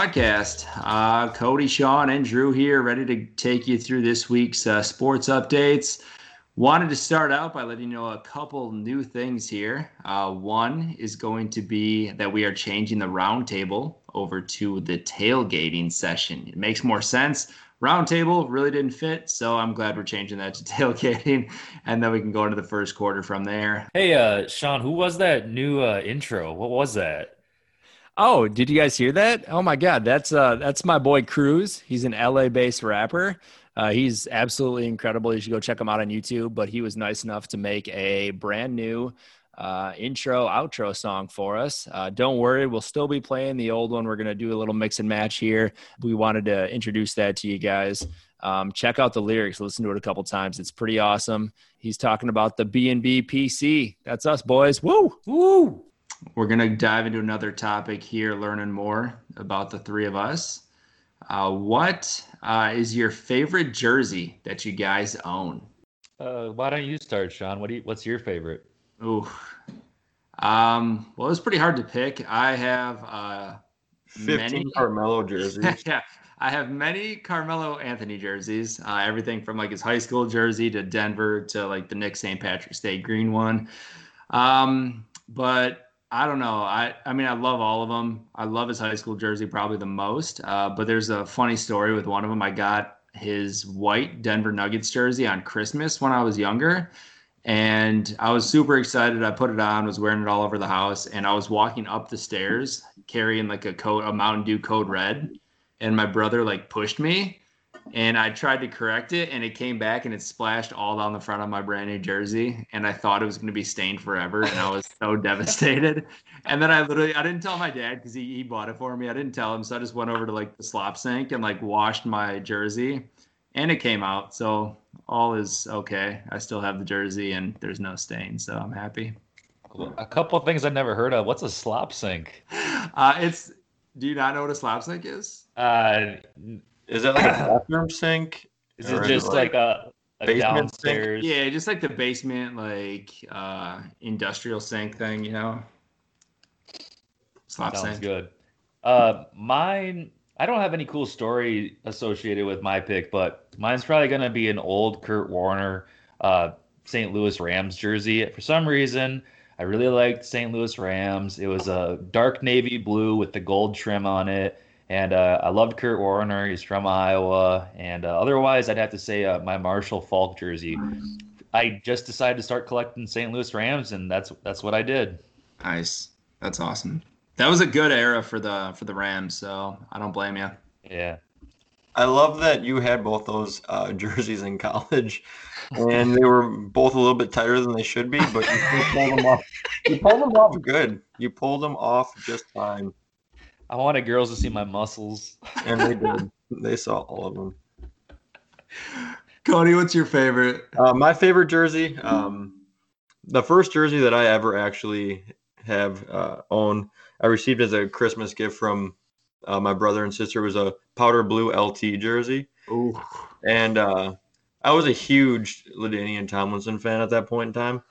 podcast. Uh, Cody, Sean, and Drew here, ready to take you through this week's uh, sports updates. Wanted to start out by letting you know a couple new things here. Uh, one is going to be that we are changing the roundtable over to the tailgating session. It makes more sense. Roundtable really didn't fit, so I'm glad we're changing that to tailgating, and then we can go into the first quarter from there. Hey, uh, Sean, who was that new uh, intro? What was that? Oh, did you guys hear that? Oh my God, that's uh that's my boy Cruz. He's an LA-based rapper. Uh, he's absolutely incredible. You should go check him out on YouTube. But he was nice enough to make a brand new uh, intro outro song for us. Uh, don't worry, we'll still be playing the old one. We're gonna do a little mix and match here. We wanted to introduce that to you guys. Um, check out the lyrics. Listen to it a couple times. It's pretty awesome. He's talking about the B and B PC. That's us, boys. Woo! Woo! We're going to dive into another topic here, learning more about the three of us. Uh, what uh, is your favorite jersey that you guys own? Uh, why don't you start, Sean? What do you, what's your favorite? Ooh. Um, well, it's pretty hard to pick. I have uh, 15 many. Carmelo jerseys. yeah, I have many Carmelo Anthony jerseys. Uh, everything from like his high school jersey to Denver to like the Knick St. Patrick's Day green one. Um, but I don't know. I I mean, I love all of them. I love his high school jersey probably the most. Uh, but there's a funny story with one of them. I got his white Denver Nuggets jersey on Christmas when I was younger. And I was super excited. I put it on, was wearing it all over the house, and I was walking up the stairs carrying like a coat, a Mountain Dew Code Red, and my brother like pushed me, and I tried to correct it, and it came back and it splashed all down the front of my brand new jersey, and I thought it was going to be stained forever, and I was so devastated. And then I literally, I didn't tell my dad because he, he bought it for me. I didn't tell him, so I just went over to like the slop sink and like washed my jersey, and it came out. So all is okay. I still have the jersey, and there's no stain, so I'm happy. A couple of things I've never heard of. What's a slop sink? Uh, it's. Do you not know what a slop sink is? Uh, Is that like a bathroom sink? is Or it just like a, a basement sink? Yeah, just like the basement, like uh, industrial sink thing, you know. Slop Sounds sink. good. Uh, mine, I don't have any cool story associated with my pick, but mine's probably going to be an old Kurt Warner uh, St. Louis Rams jersey. For some reason, I really liked St. Louis Rams. It was a dark navy blue with the gold trim on it. And uh, I loved Kurt Warner. He's from Iowa. And uh, otherwise, I'd have to say uh, my Marshall Faulk jersey. I just decided to start collecting St. Louis Rams, and that's that's what I did. Nice. That's awesome. That was a good era for the for the Rams, so I don't blame you. Yeah. I love that you had both those uh, jerseys in college, and they were both a little bit tighter than they should be, but you pulled them off. You pulled them off good. You pulled them off just fine, I wanted girls to see my muscles. and they did. They saw all of them. Cody, what's your favorite? Uh, my favorite jersey, um, the first jersey that I ever actually have uh, owned, I received as a Christmas gift from uh, my brother and sister was a powder blue LT jersey, Ooh. and uh, I was a huge LaDainian Tomlinson fan at that point in time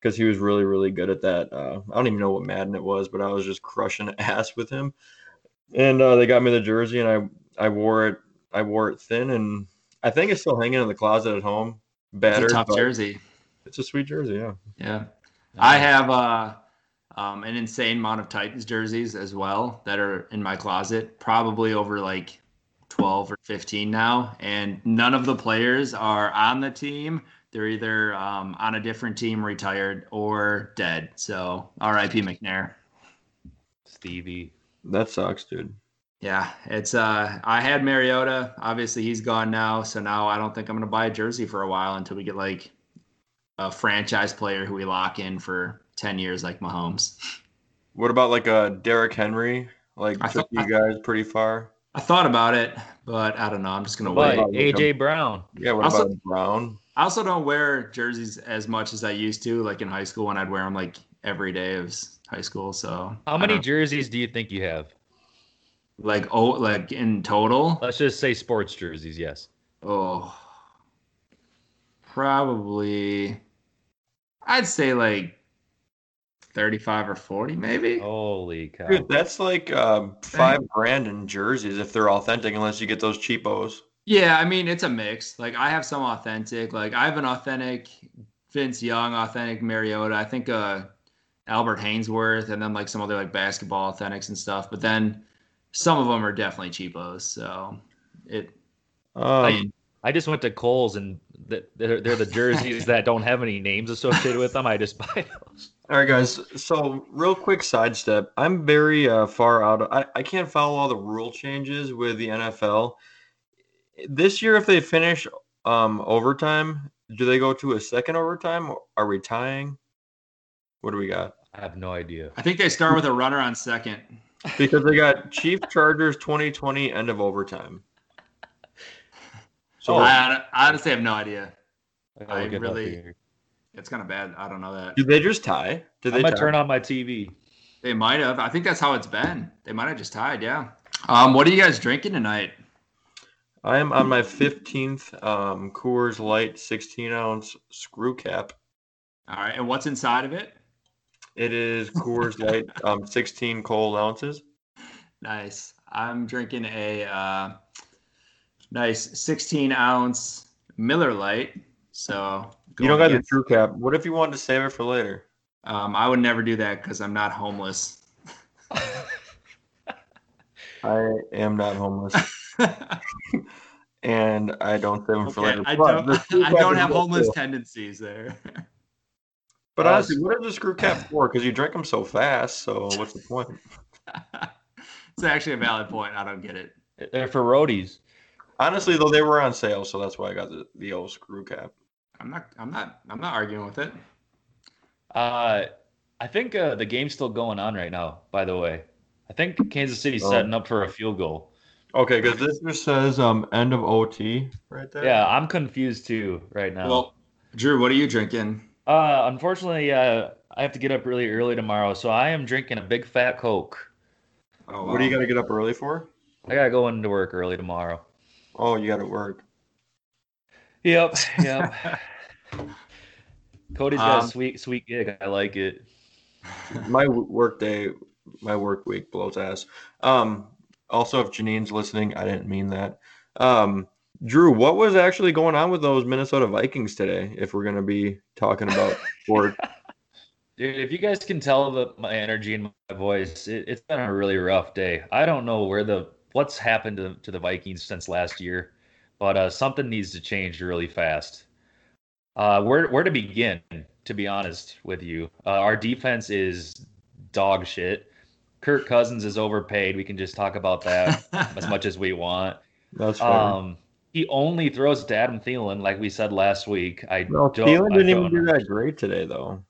because he was really, really good at that. Uh, I don't even know what Madden it was, but I was just crushing ass with him. And uh, they got me the jersey, and I I wore it. I wore it thin, and I think it's still hanging in the closet at home. It's Battered, a tough jersey. It's a sweet jersey, yeah. Yeah. I have uh, um, an insane amount of Titans jerseys as well that are in my closet, probably over like 12 or 15 now. And none of the players are on the team. They're either um, on a different team, retired, or dead. So RIP McNair. Stevie. That sucks, dude. Yeah, it's uh I had Mariota. Obviously he's gone now, so now I don't think I'm gonna buy a jersey for a while until we get like a franchise player who we lock in for 10 years like Mahomes. What about like a Derrick Henry? Like I took thought- you guys pretty far. I thought about it, but I don't know. I'm just gonna But wait. AJ Brown. Yeah, what Also- about Brown? I also don't wear jerseys as much as I used to, like in high school when I'd wear them like every day of s- high school. So How many jerseys do you think you have? like oh like in total? Let's just say sports jerseys. Yes. Oh, probably. I'd say like thirty-five or forty, maybe. Holy cow! Dude, that's like um, five grand in jerseys if they're authentic, unless you get those cheapos. Yeah, I mean it's a mix. Like I have some authentic. Like I have an authentic Vince Young, authentic Mariota. I think uh Albert Haynesworth, and then like some other like basketball authentics and stuff. But then some of them are definitely cheapos. So it Um, I just went to Kohl's and they're, they're the jerseys that don't have any names associated with them. I just buy those. All right, guys. So, real quick sidestep. I'm very uh, far out. Of, I I can't follow all the rule changes with the NFL. This year, if they finish um, overtime, do they go to a second overtime? Are we tying? What do we got? I have no idea. I think they start with a runner on second. Because they got Chief Chargers 2020 end of overtime. So, Oh. I, I honestly have no idea. gotta I look it up really- It's kind of bad. I don't know that. did they just tie? Did they I'm gonna tie? turn on my TV. They might have. I think that's how it's been. They might have just tied. Yeah. Um, what are you guys drinking tonight? I am on my 15th um, Coors Light 16 ounce screw cap. All right, and what's inside of it? It is Coors Light um, 16 cold ounces. Nice. I'm drinking a uh, nice 16 ounce Miller Light. So You don't got the true cap. What if you wanted to save it for later? Um, I would never do that because I'm not homeless. I am not homeless, and I don't save them for later. I don't. I don't have homeless too. tendencies there. But Uh, honestly, what is the screw cap for? Because you drink them so fast. So what's the point? it's actually a valid point. I don't get it. They're for roadies. Honestly, though, they were on sale, so that's why I got the, the old screw cap. I'm not. I'm not. I'm not arguing with it. Uh, I think uh, the game's still going on right now. By the way, I think Kansas City's Oh. setting up for a field goal. Okay, because this just says um end of OT right there. Yeah, I'm confused too right now. Well, Drew, what are you drinking? Uh, unfortunately, uh, I have to get up really early tomorrow, so I am drinking a big fat Coke. Oh, What do you got to get up early for? I gotta go into work early tomorrow. Oh, you got to work. Yep, yep. Cody's got Um, a sweet, sweet gig. I like it. my work day, my work week blows ass. Um, also, if Janine's listening, I didn't mean that. Um, Drew, what was actually going on with those Minnesota Vikings today? If we're gonna be talking about sport, Dude, if you guys can tell the, my energy and my voice, it, it's been a really rough day. I don't know where the what's happened to, to the Vikings since last year, but uh, something needs to change really fast. Uh, where where to begin? To be honest with you, uh, our defense is dog shit. Kirk Cousins is overpaid. We can just talk about that as much as we want. that's fair. Um, he only throws to Adam Thielen, like we said last week. I no, don't. Thielen didn't even don't do know. that great today, though.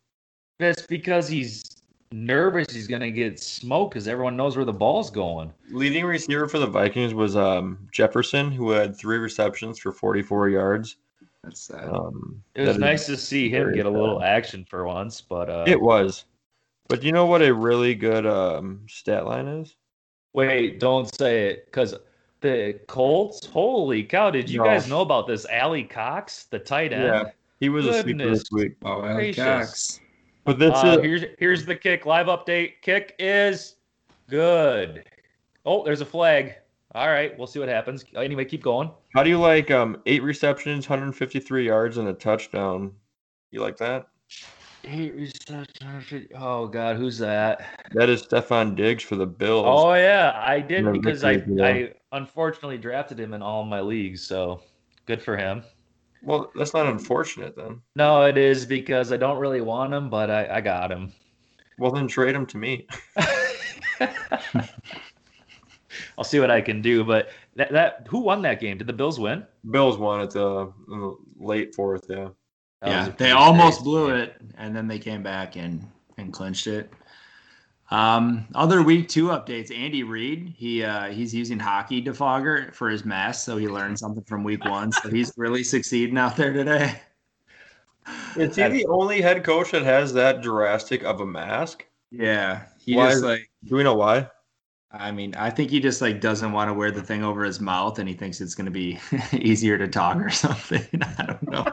That's because he's nervous. He's gonna get smoked because everyone knows where the ball's going. Leading receiver for the Vikings was um, Jefferson, who had three receptions for 44 yards. That's sad. Um, It was nice to see him get a little sad. action for once, but uh, It was. But you know what a really good um, stat line is? wait, don't say it because the Colts. Holy cow! Did you No. guys know about this? Ali Cox, the tight end. Yeah, He was a sleeper Goodness. this week. Oh, gracious. Cox. But this Uh, is here's here's the kick. Live update. Kick is good. Oh, there's a flag. All right, we'll see what happens. Anyway, keep going. how do you like um eight receptions, 153 yards, and a touchdown? You like that? Eight receptions. Oh God, who's that? That is Stefon Diggs for the Bills. Oh yeah, I did because I. I unfortunately drafted him in all my leagues, so good for him. Well, that's not unfortunate then. No, it is because I don't really want him, but I, I got him. Well, then trade him to me. I'll see what I can do. But that that who won that game? Did the Bills win? Bills won at the, uh, the late fourth. Yeah. That yeah, they almost blew game. it, and then they came back and and clinched it. Um, other week two updates. Andy Reid, he uh, he's using hockey defogger for his mask, so he learned something from week one. So he's really succeeding out there today. Is he the only head coach that has that drastic of a mask? Yeah, he Why just is- like Do we know why? I mean, I think he just like doesn't want to wear the thing over his mouth, and he thinks it's going to be easier to talk or something. I don't know.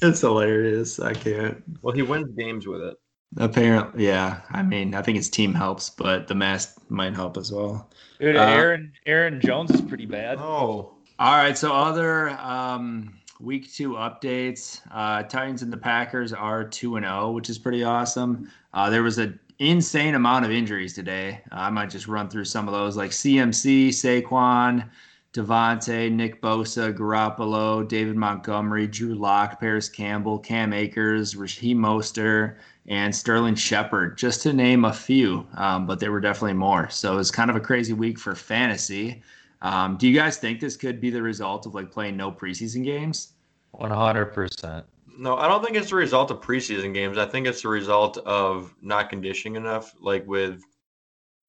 It's hilarious. I can't. Well, he wins games with it. Apparently, yeah. I mean, I think his team helps, but the mask might help as well. Dude, Uh, Aaron Aaron Jones is pretty bad. Oh, All right. So other um, week two updates. Uh, Titans and the Packers are two and zero, which is pretty awesome. Uh, there was an insane amount of injuries today. Uh, I might just run through some of those, like CMC, Saquon, Devontae, Nick Bosa, Garoppolo, David Montgomery, Drew Lock, Parris Campbell, Cam Akers, Raheem Mostert, and Sterling Shepard, just to name a few. Um, but there were definitely more. So it was kind of a crazy week for fantasy. Um, do you guys think this could be the result of like playing no preseason games? One hundred percent. no, I don't think it's the result of preseason games. I think it's the result of not conditioning enough, like with.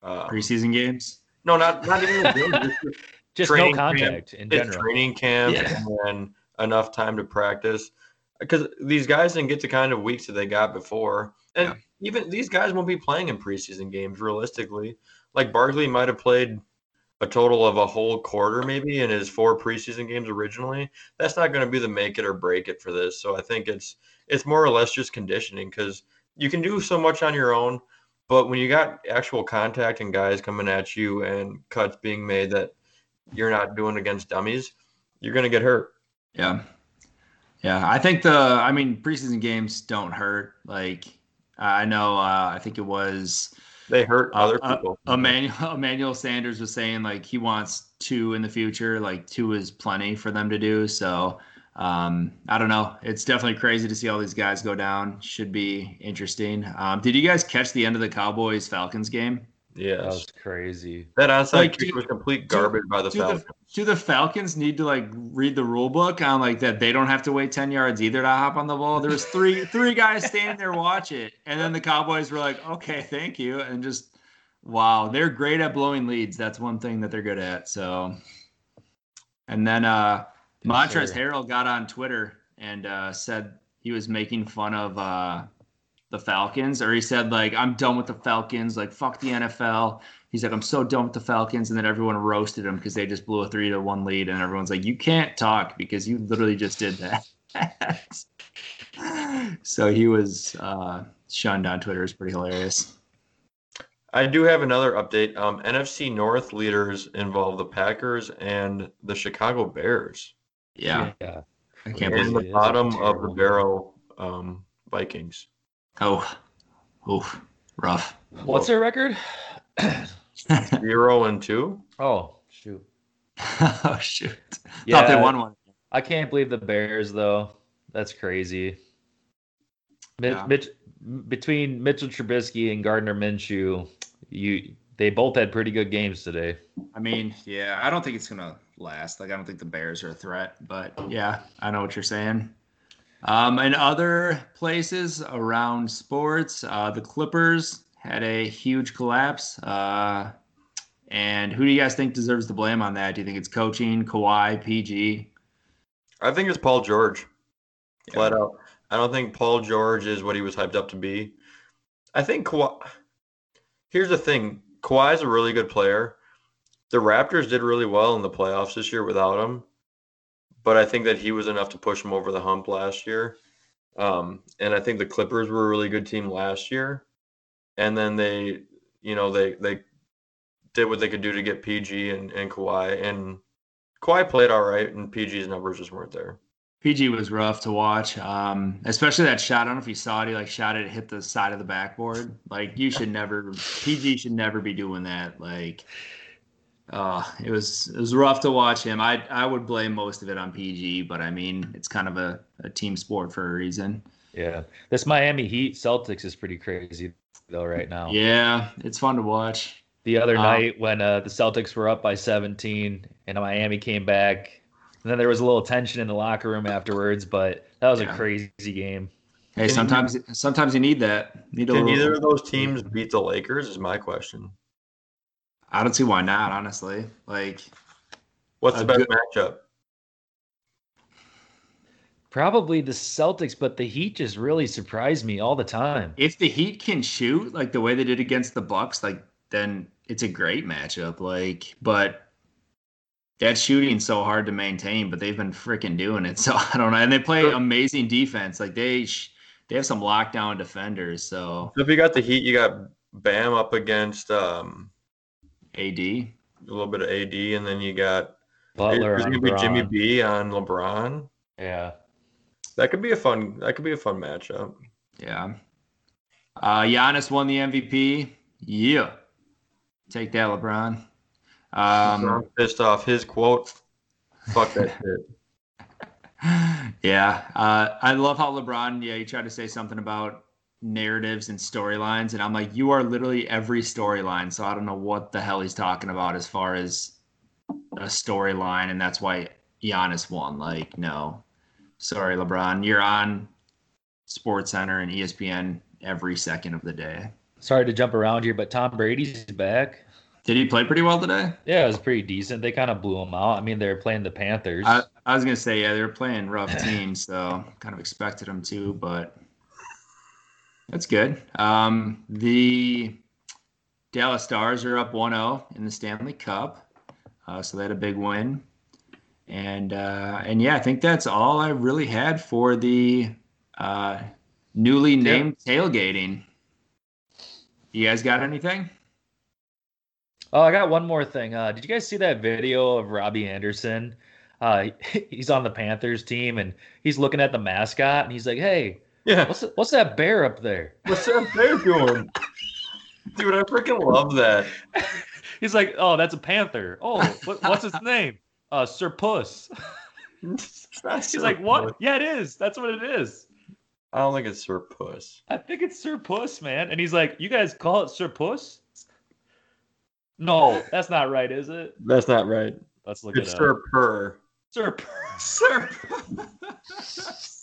Uh, Preseason games? no, not not even games, just Just Training no contact in it's general. training camp Yeah. and enough time to practice because these guys didn't get the kind of weeks that they got before and Yeah. even these guys won't be playing in preseason games realistically like barkley might have played a total of a whole quarter maybe in his four preseason games originally that's not going to be the make it or break it for this so i think it's it's more or less just conditioning because you can do so much on your own but when you got actual contact and guys coming at you and cuts being made that you're not doing against dummies, you're going to get hurt. Yeah. Yeah. I think the, I mean, preseason games don't hurt. Like, I know, uh, I think it was They hurt uh, other uh, people. Emmanuel, Emmanuel Sanders was saying like he wants two in the future. Like, two is plenty for them to do. So, um, I don't know. It's definitely crazy to see all these guys go down. Should be interesting. Um, did you guys catch the end of the Cowboys Falcons game? Yes. That was crazy. that onside like, kick do- was complete do- garbage by the do Falcons. the do the Falcons need to like read the rule book on like that they don't have to wait 10 yards either to hop on the ball? There was three three guys standing there watch it. And then the Cowboys were like, okay, thank you. And just wow, they're great at blowing leads. That's one thing that they're good at. So and then uh Yes, Montrez sir. Harrell got on Twitter and uh said he was making fun of uh the Falcons, or he said like, "I'm done with the Falcons. Like, fuck the NFL." He's like, "I'm so done with the Falcons," and then everyone roasted him because they just blew a three to one lead, and everyone's like, "You can't talk because you literally just did that." so he was uh, shunned on Twitter. It's pretty hilarious. I do have another update. Um, NFC North leaders involve the Packers and the Chicago Bears, Yeah, Yeah. I can't and believe the it is a bottom of the barrel um, Vikings. Oh, oof, rough. What's their record? Zero and two. Oh shoot. oh shoot! Yeah. Thought they won one. I can't believe the Bears though. That's crazy. Mi- Yeah. Mitch, between Mitchell Trubisky and Gardner Minshew, you they both had pretty good games today. I mean, yeah, I don't think it's gonna last. Like, I don't think the Bears are a threat, but yeah, I know what you're saying. Um, in other places around sports, uh, the Clippers had a huge collapse. Uh, and who do you guys think deserves the blame on that? Do you think it's coaching, Kawhi, PG? I think it's Paul George, Yeah. flat out. I don't think Paul George is what he was hyped up to be. I think Kawhi. Here's the thing: Kawhi's a really good player. The Raptors did really well in the playoffs this year without him, but I think that he was enough to push him over the hump last year. Um, and I think the Clippers were a really good team last year, and then they, you know, they they did what they could do to get PG and and Kawhi, and Kawhi played all right, and PG's numbers just weren't there. PG was rough to watch, um, especially that shot. I don't know if you saw it. He like shot it, hit the side of the backboard. Like you should never, PG should never be doing that. Like, uh, it was it was rough to watch him. I I would blame most of it on PG, but I mean it's kind of a, a team sport for a reason. Yeah, this Miami Heat Celtics is pretty crazy though right now. Yeah, it's fun to watch. The other Um, night when uh, the Celtics were up by 17 and Miami came back, and then there was a little tension in the locker room afterwards, but that was Yeah. a crazy game. Hey, Can sometimes sometimes you need that. Need Can little, either of those teams beat the Lakers? Is my question. I don't see why not. Honestly, like What's A the best good- matchup? Probably the Celtics, but the Heat just really surprised me all the time. if the Heat can shoot like the way they did against the Bucks, like then it's a great matchup. Like, but that shooting's so hard to maintain. But they've been freaking doing it. So I don't know. And they play amazing defense. Like they sh- they have some lockdown defenders. So So if you got the Heat, you got Bam up against um, AD. a little bit of AD, and then you got Butler there's on gonna be Jimmy B on LeBron. Yeah. That could be a fun. That could be a fun matchup. Yeah. Uh Giannis won the MVP. Yeah. Take that, LeBron. I'm Um, pissed off. His quote. Fuck that shit. yeah, uh, I love how LeBron. Yeah, he tried to say something about narratives and storylines, and I'm like, you are literally every storyline. So I don't know what the hell he's talking about as far as a storyline, and that's why Giannis won. Like, no, sorry, LeBron, you're on Sports Center and ESPN every second of the day. Sorry to jump around here, but Tom Brady's back. Did he play pretty well today? Yeah, it was pretty decent. They kind of blew him out. I mean, they were playing the Panthers. I, I was gonna say, yeah, they were playing rough teams, so kind of expected them to, but that's good. Um, the Dallas Stars are up 1-0 in the Stanley Cup, uh, so they had a big win. And uh, and yeah, I think that's all I really had for the uh, newly named tailgating. You guys got anything? Oh, I got one more thing. Uh, did you guys see that video of Robbie Anderson? Uh, he's on the Panthers team and he's looking at the mascot and he's like, "Hey, Yeah. what's what's that bear up there?" What's that bear doing? Dude, I freaking love that. He's like, "Oh, that's a panther. Oh, what, what's its name? Uh, Sir Puss." He's like, "What? Yeah, it is. That's what it is." I don't think it's Sir Puss. I think it's Sir Puss, man. And he's like, "You guys call it Sir Puss?" No, that's not right, is it? That's not right. Let's look It's it up. Sir Purr. Sir Sir.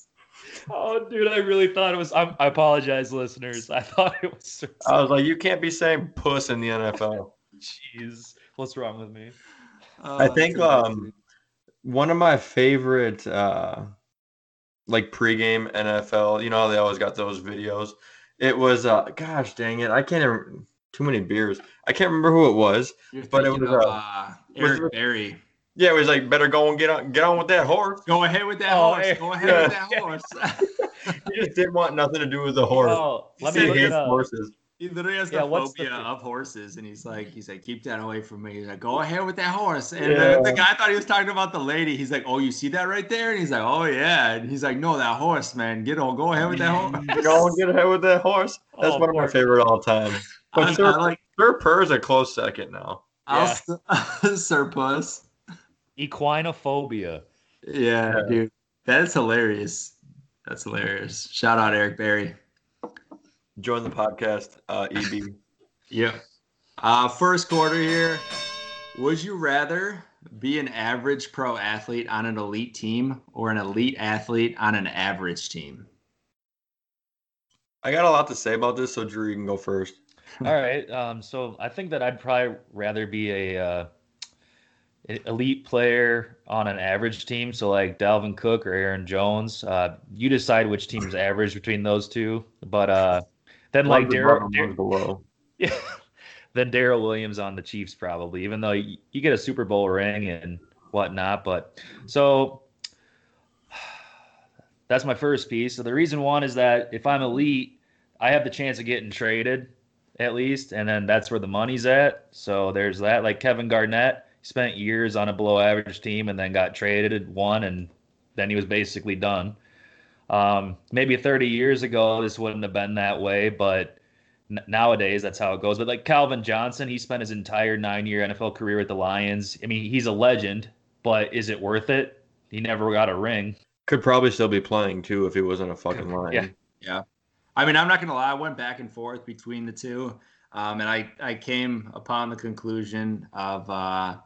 oh, dude, I really thought it was. I, I apologize, listeners. I thought it was Sir. I was like, you can't be saying puss in the NFL. Jeez, what's wrong with me? I think um one of my favorite uh like pregame NFL, you know how they always got those videos. It was uh gosh dang it, I can't even too many beers. I can't remember who it was. You're but it was, of, uh, uh, was Eric it- Berry. Yeah, it was like better go and get on get on with that horse. Go ahead with that Oh, horse. hey. Go ahead Yeah. with that horse. He just didn't want nothing to do with the horse. Oh, let he me look it up. horses. he literally has the Yeah, the phobia thing? of horses, and he's like, he's like, keep that away from me. He's like, go ahead with that horse. And Yeah. the, the guy thought he was talking about the lady. He's like, oh, you see that right there? And he's like, oh yeah. And he's like, no, that horse, man. Get on. Go ahead with that horse. Go and get ahead with that horse. Oh, That's Oh, one of my favorite all time. But I, Sir, I like Sir Purr's a close second now. I'll st- surplus. Equinophobia. Yeah, Yeah. dude, that is hilarious. That's hilarious. Shout out Eric Berry. Join the podcast, uh, EB. yeah. Uh, first quarter here. Would you rather be an average pro athlete on an elite team or an elite athlete on an average team? I got a lot to say about this, so Drew, you can go first. All right. Um, so I think that I'd probably rather be a uh, elite player on an average team. So like Dalvin Cook or Aaron Jones. Uh, you decide which team is average between those two. But uh, then like Darrel, above, below. yeah, then Darrel Williams on the Chiefs probably, even though you, you get a Super Bowl ring and whatnot. But so that's my first piece. So the reason one is that if I'm elite, I have the chance of getting traded at least, and then that's where the money's at. So there's that. Like Kevin Garnett spent years on a below average team and then got traded, won, and then he was basically done. Um, maybe 30 years ago, this wouldn't have been that way, but n- nowadays that's how it goes. But like Calvin Johnson, he spent his entire nine year NFL career with the Lions. I mean, he's a legend, but is it worth it? He never got a ring. Could probably still be playing too if he wasn't a fucking lion. Yeah. Yeah. I mean, I'm not gonna lie. I went back and forth between the two, um, and I I came upon the conclusion of uh,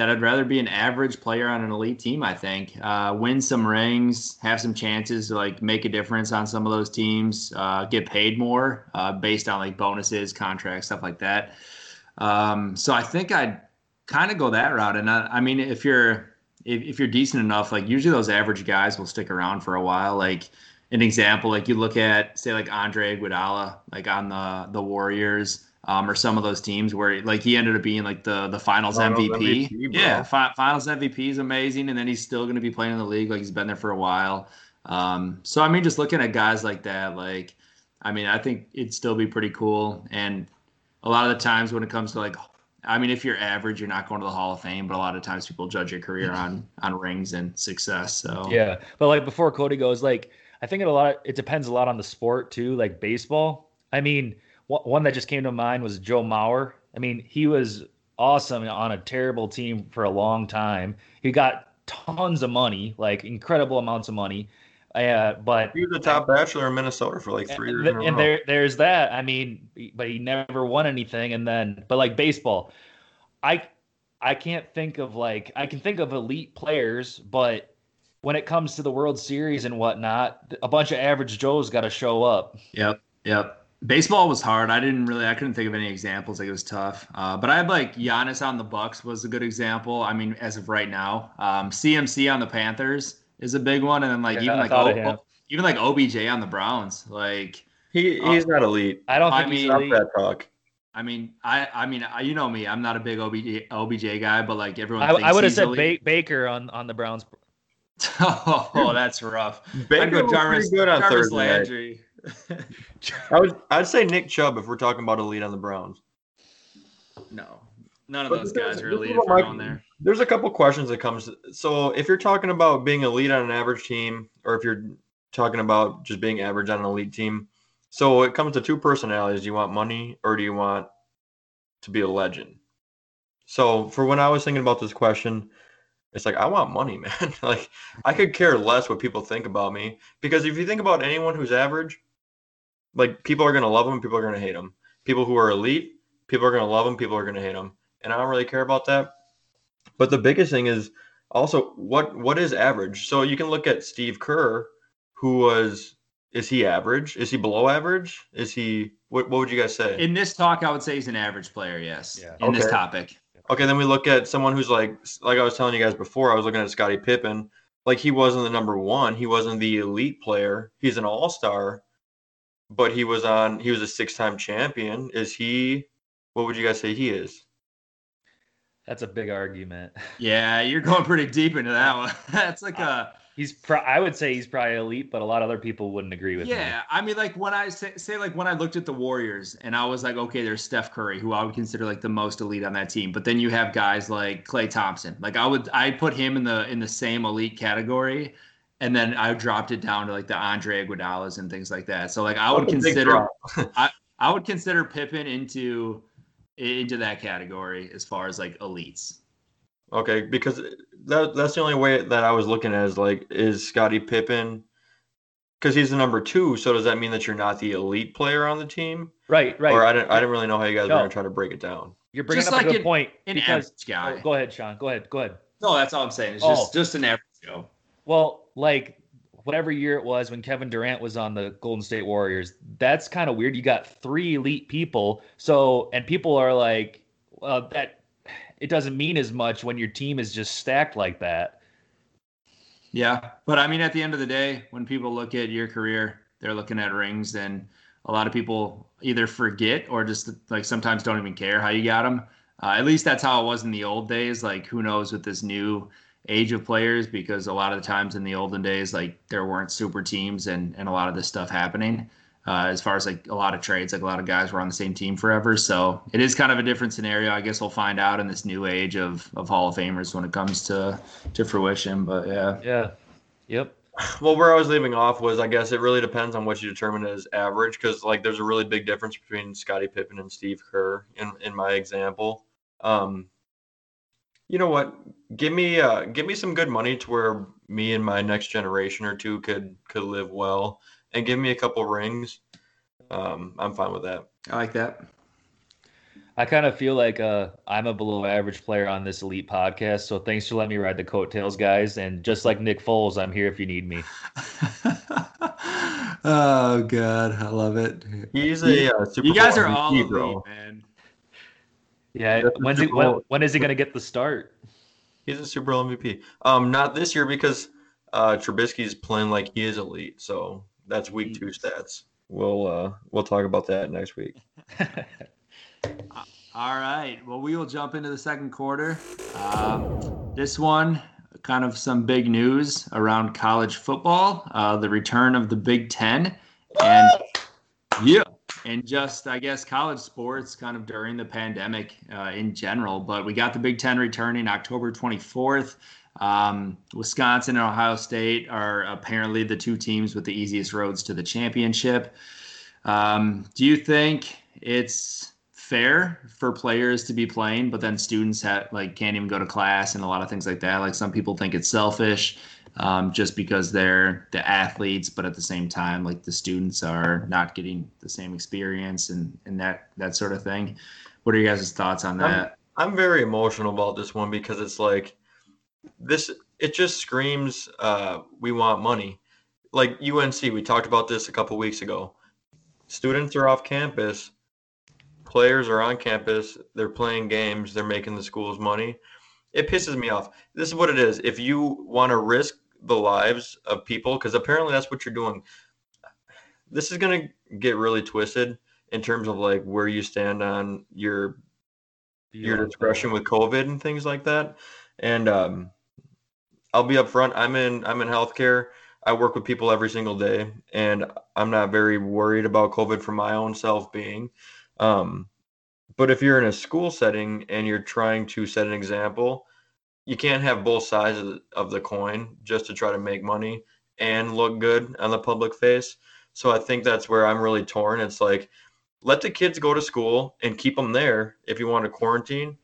that I'd rather be an average player on an elite team. I think uh, win some rings, have some chances to like make a difference on some of those teams, uh, get paid more uh, based on like bonuses, contracts, stuff like that. Um, so I think I'd kind of go that route. And I, I mean, if you're if, if you're decent enough, like usually those average guys will stick around for a while. Like an example, like you look at say like Andre Iguodala, like on the the Warriors um, or some of those teams where like he ended up being like the the finals, finals MVP. MVP yeah, fi- finals MVP is amazing, and then he's still going to be playing in the league like he's been there for a while. Um, so I mean, just looking at guys like that, like I mean, I think it'd still be pretty cool. And a lot of the times when it comes to like, I mean, if you're average, you're not going to the Hall of Fame, but a lot of times people judge your career on on rings and success. So yeah, but like before Cody goes, like I think it a lot. It depends a lot on the sport too. Like baseball, I mean one that just came to mind was Joe Mauer. I mean, he was awesome on a terrible team for a long time. He got tons of money, like incredible amounts of money. Uh, but he was the top bachelor in Minnesota for like three years. And, and there, there's that. I mean, but he never won anything. And then, but like baseball, I, I can't think of like I can think of elite players, but when it comes to the World Series and whatnot, a bunch of average Joes got to show up. Yep. Yep baseball was hard. I didn't really, I couldn't think of any examples. Like it was tough. Uh, but I had like Giannis on the Bucks was a good example. I mean, as of right now, um, CMC on the Panthers is a big one, and then like yeah, even like o- even like OBJ on the Browns. Like he he's uh, not elite. I don't think I mean, he's that talk. I mean, I I mean, I, you know me. I'm not a big OBJ OBJ guy, but like everyone. I, I would have said ba- Baker on on the Browns. oh, that's rough. Baker I'd go Jarvis, good on Jarvis Thursday Landry. Night. I would I'd say Nick Chubb if we're talking about elite on the Browns. No, none of but those guys are elite if we're on there. There's a couple questions that comes. So if you're talking about being elite on an average team, or if you're talking about just being average on an elite team, so it comes to two personalities. Do you want money or do you want to be a legend? So for when I was thinking about this question, it's like I want money, man. like I could care less what people think about me because if you think about anyone who's average, like people are gonna love them, people are gonna hate them. People who are elite, people are gonna love them, people are gonna hate them, and I don't really care about that. But the biggest thing is also what what is average. So you can look at Steve Kerr, who was is he average? Is he below average? Is he what, what would you guys say? In this talk, I would say he's an average player. Yes. Yeah. In okay. this topic. Okay, then we look at someone who's like like I was telling you guys before. I was looking at Scottie Pippen. Like he wasn't the number one. He wasn't the elite player. He's an all star, but he was on. He was a six time champion. Is he? What would you guys say he is? That's a big argument. Yeah, you're going pretty deep into that one. That's like a he's pro- I would say he's probably elite, but a lot of other people wouldn't agree with yeah, me. Yeah, I mean, like when I say, say like when I looked at the Warriors and I was like, okay, there's Steph Curry, who I would consider like the most elite on that team, but then you have guys like Klay Thompson. Like I would, I put him in the in the same elite category, and then I dropped it down to like the Andre Iguodalas and things like that. So like I would consider, I I would consider Pippen into into that category as far as like elites. Okay, because that that's the only way that I was looking at is like is Scottie Pippen because he's the number two. So does that mean that you're not the elite player on the team? Right, right. Or I didn't I didn't really know how you guys no. were gonna try to break it down. You're bringing just up like a good an, point. An because, guy. Oh, go ahead, Sean. Go ahead. Go ahead. No, that's all I'm saying. It's oh. just oh. just an average Joe. Well, like whatever year it was when Kevin Durant was on the Golden State Warriors, that's kind of weird. You got three elite people. So and people are like, well, that it doesn't mean as much when your team is just stacked like that. Yeah, but I mean, at the end of the day, when people look at your career, they're looking at rings, and a lot of people either forget or just like sometimes don't even care how you got them. Uh, at least that's how it was in the old days. Like, who knows with this new age of players? Because a lot of the times in the olden days, like there weren't super teams and and a lot of this stuff happening uh, as far as like a lot of trades. Like a lot of guys were on the same team forever, so it is kind of a different scenario. I guess we'll find out in this new age of of Hall of Famers when it comes to to fruition. But yeah, yeah, yep. Well, where I was leaving off was I guess it really depends on what you determine as average because like there's a really big difference between Scottie Pippen and Steve Kerr in in my example. Um, you know what? Give me uh, give me some good money to where me and my next generation or two could could live well and give me a couple rings, um, I'm fine with that. I like that. I kind of feel like uh, I'm a below average player on this elite podcast. So thanks for letting me ride the coattails, guys. And just like Nick Foles, I'm here if you need me. oh god, I love it. He's a uh, Super you guys are all elite, bro. man. Yeah, when's he when, when is he gonna get the start? He's a Super Bowl MVP. Um, not this year because uh, Trubisky's playing like he is elite. So that's week two stats. We'll uh, we'll talk about that next week. All right. Well, we will jump into the second quarter. Um, this one, kind of some big news around college football. Uh, the return of the Big Ten, and yeah, and just I guess college sports kind of during the pandemic uh, in general. But we got the Big Ten returning October 24th. Um, Wisconsin and Ohio State are apparently the two teams with the easiest roads to the championship. Um, do you think it's fair for players to be playing, but then students have, like can't even go to class and a lot of things like that? Like some people think it's selfish um, just because they're the athletes, but at the same time, like the students are not getting the same experience and and that that sort of thing. What are you guys' thoughts on that? I'm very emotional about this one because it's like this. It just screams, uh, "We want money." Like UNC, we talked about this a couple weeks ago. Students are off campus, players are on campus. They're playing games. They're making the schools money. It pisses me off. This is what it is. If you want to risk the lives of people, because apparently that's what you're doing. This is gonna get really twisted in terms of like where you stand on your your discretion with COVID and things like that. And um, I'll be upfront. I'm in I'm in healthcare. I work with people every single day, and I'm not very worried about COVID for my own self being. Um, but if you're in a school setting and you're trying to set an example, you can't have both sides of the, of the coin just to try to make money and look good on the public face. So I think that's where I'm really torn. It's like let the kids go to school and keep them there if you want to quarantine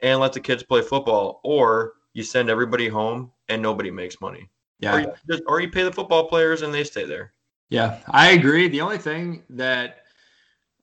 and let the kids play football or you send everybody home and nobody makes money Yeah. or, you just, or you pay the football players and they stay there Yeah, I agree. The only thing that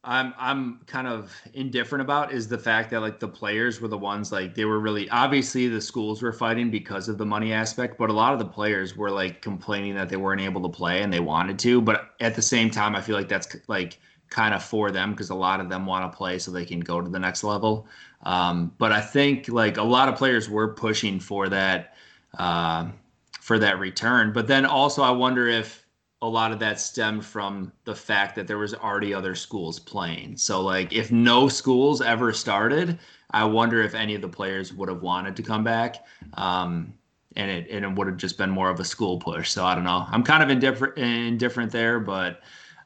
I'm I'm kind of indifferent about is the fact that like the players were the ones like they were really obviously the schools were fighting because of the money aspect, but a lot of the players were like complaining that they weren't able to play and they wanted to, but at the same time I feel like that's like kind of for them because a lot of them want to play so they can go to the next level. Um, but I think like a lot of players were pushing for that uh, for that return. But then also I wonder if a lot of that stemmed from the fact that there was already other schools playing. So like if no schools ever started, I wonder if any of the players would have wanted to come back. Um, and it and it would have just been more of a school push. So I don't know. I'm kind of indifferent indifferent there, but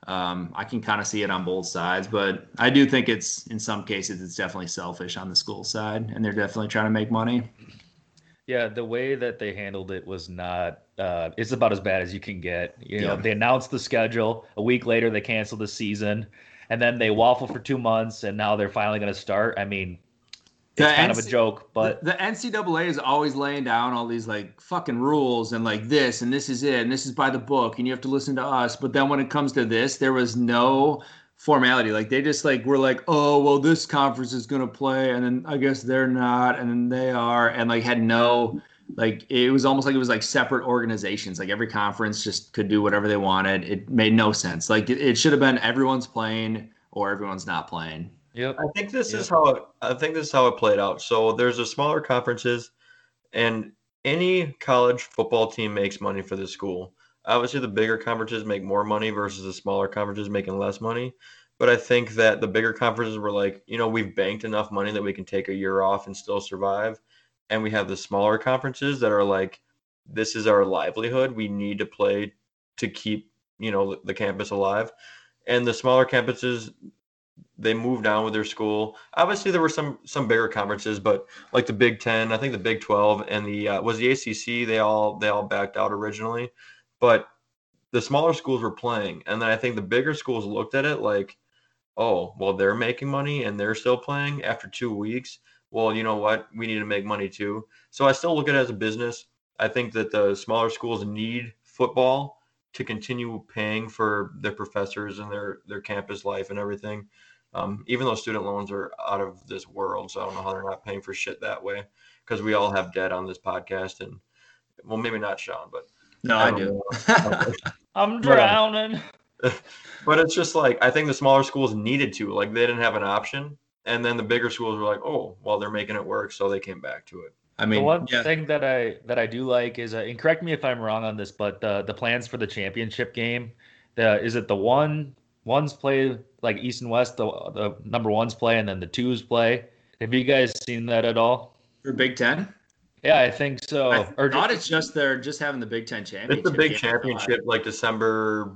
um, I can kind of see it on both sides. But I do think it's in some cases it's definitely selfish on the school side, and they're definitely trying to make money. Yeah, the way that they handled it was not. Uh, it's about as bad as you can get. You know, Yeah. they announced the schedule. A week later, they canceled the season, and then they waffle for two months, and now they're finally going to start. I mean, it's The kind of a joke, but the, the NCAA is always laying down all these like fucking rules and like this and this is it and this is by the book and you have to listen to us. But then when it comes to this, there was no formality. Like they just like were like, oh well, this conference is gonna play and then I guess they're not and then they are and like had no like it was almost like it was like separate organizations. Like every conference just could do whatever they wanted. It made no sense. Like it, it should have been everyone's playing or everyone's not playing. yep. i think this Yeah. is how it, i think this is how it played out so there's a smaller conferences and any college football team makes money for the school obviously the bigger conferences make more money versus the smaller conferences making less money. But i think that the bigger conferences were like you know we've banked enough money that we can take a year off and still survive. And we have the smaller conferences that are like this is our livelihood. We need to play to keep you know the campus alive. And the smaller campuses they moved on with their school. Obviously there were some some bigger conferences but like the big 10 i think the big 12 and the uh, was the acc they all they all backed out originally but the smaller schools were playing. And then i think the bigger schools looked at it like oh well they're making money and they're still playing after two weeks. Well you know what? We need to make money too. So i still look at it as a business. I think that the smaller schools need football to continue paying for their professors and their their campus life and everything. Um, even though student loans are out of this world, so I don't know how they're not paying for shit that way because we all have debt on this podcast, and well, maybe not Sean, but No, I I don't do. know. I'm drowning. but it's just like I think the smaller schools needed to, like they didn't have an option, and then the bigger schools were like, oh, well, they're making it work, so they came back to it. I the mean, one yeah. thing that I that I do like is, uh, and correct me if I'm wrong on this, but the the plans for the championship game, the is it the one ones play like East and West, the the number ones play, and then the twos play. Have you guys seen that at all? for Big Ten. Yeah, I think so. I or thought ju- it's just they're just having the Big Ten championship. It's the big championship, like December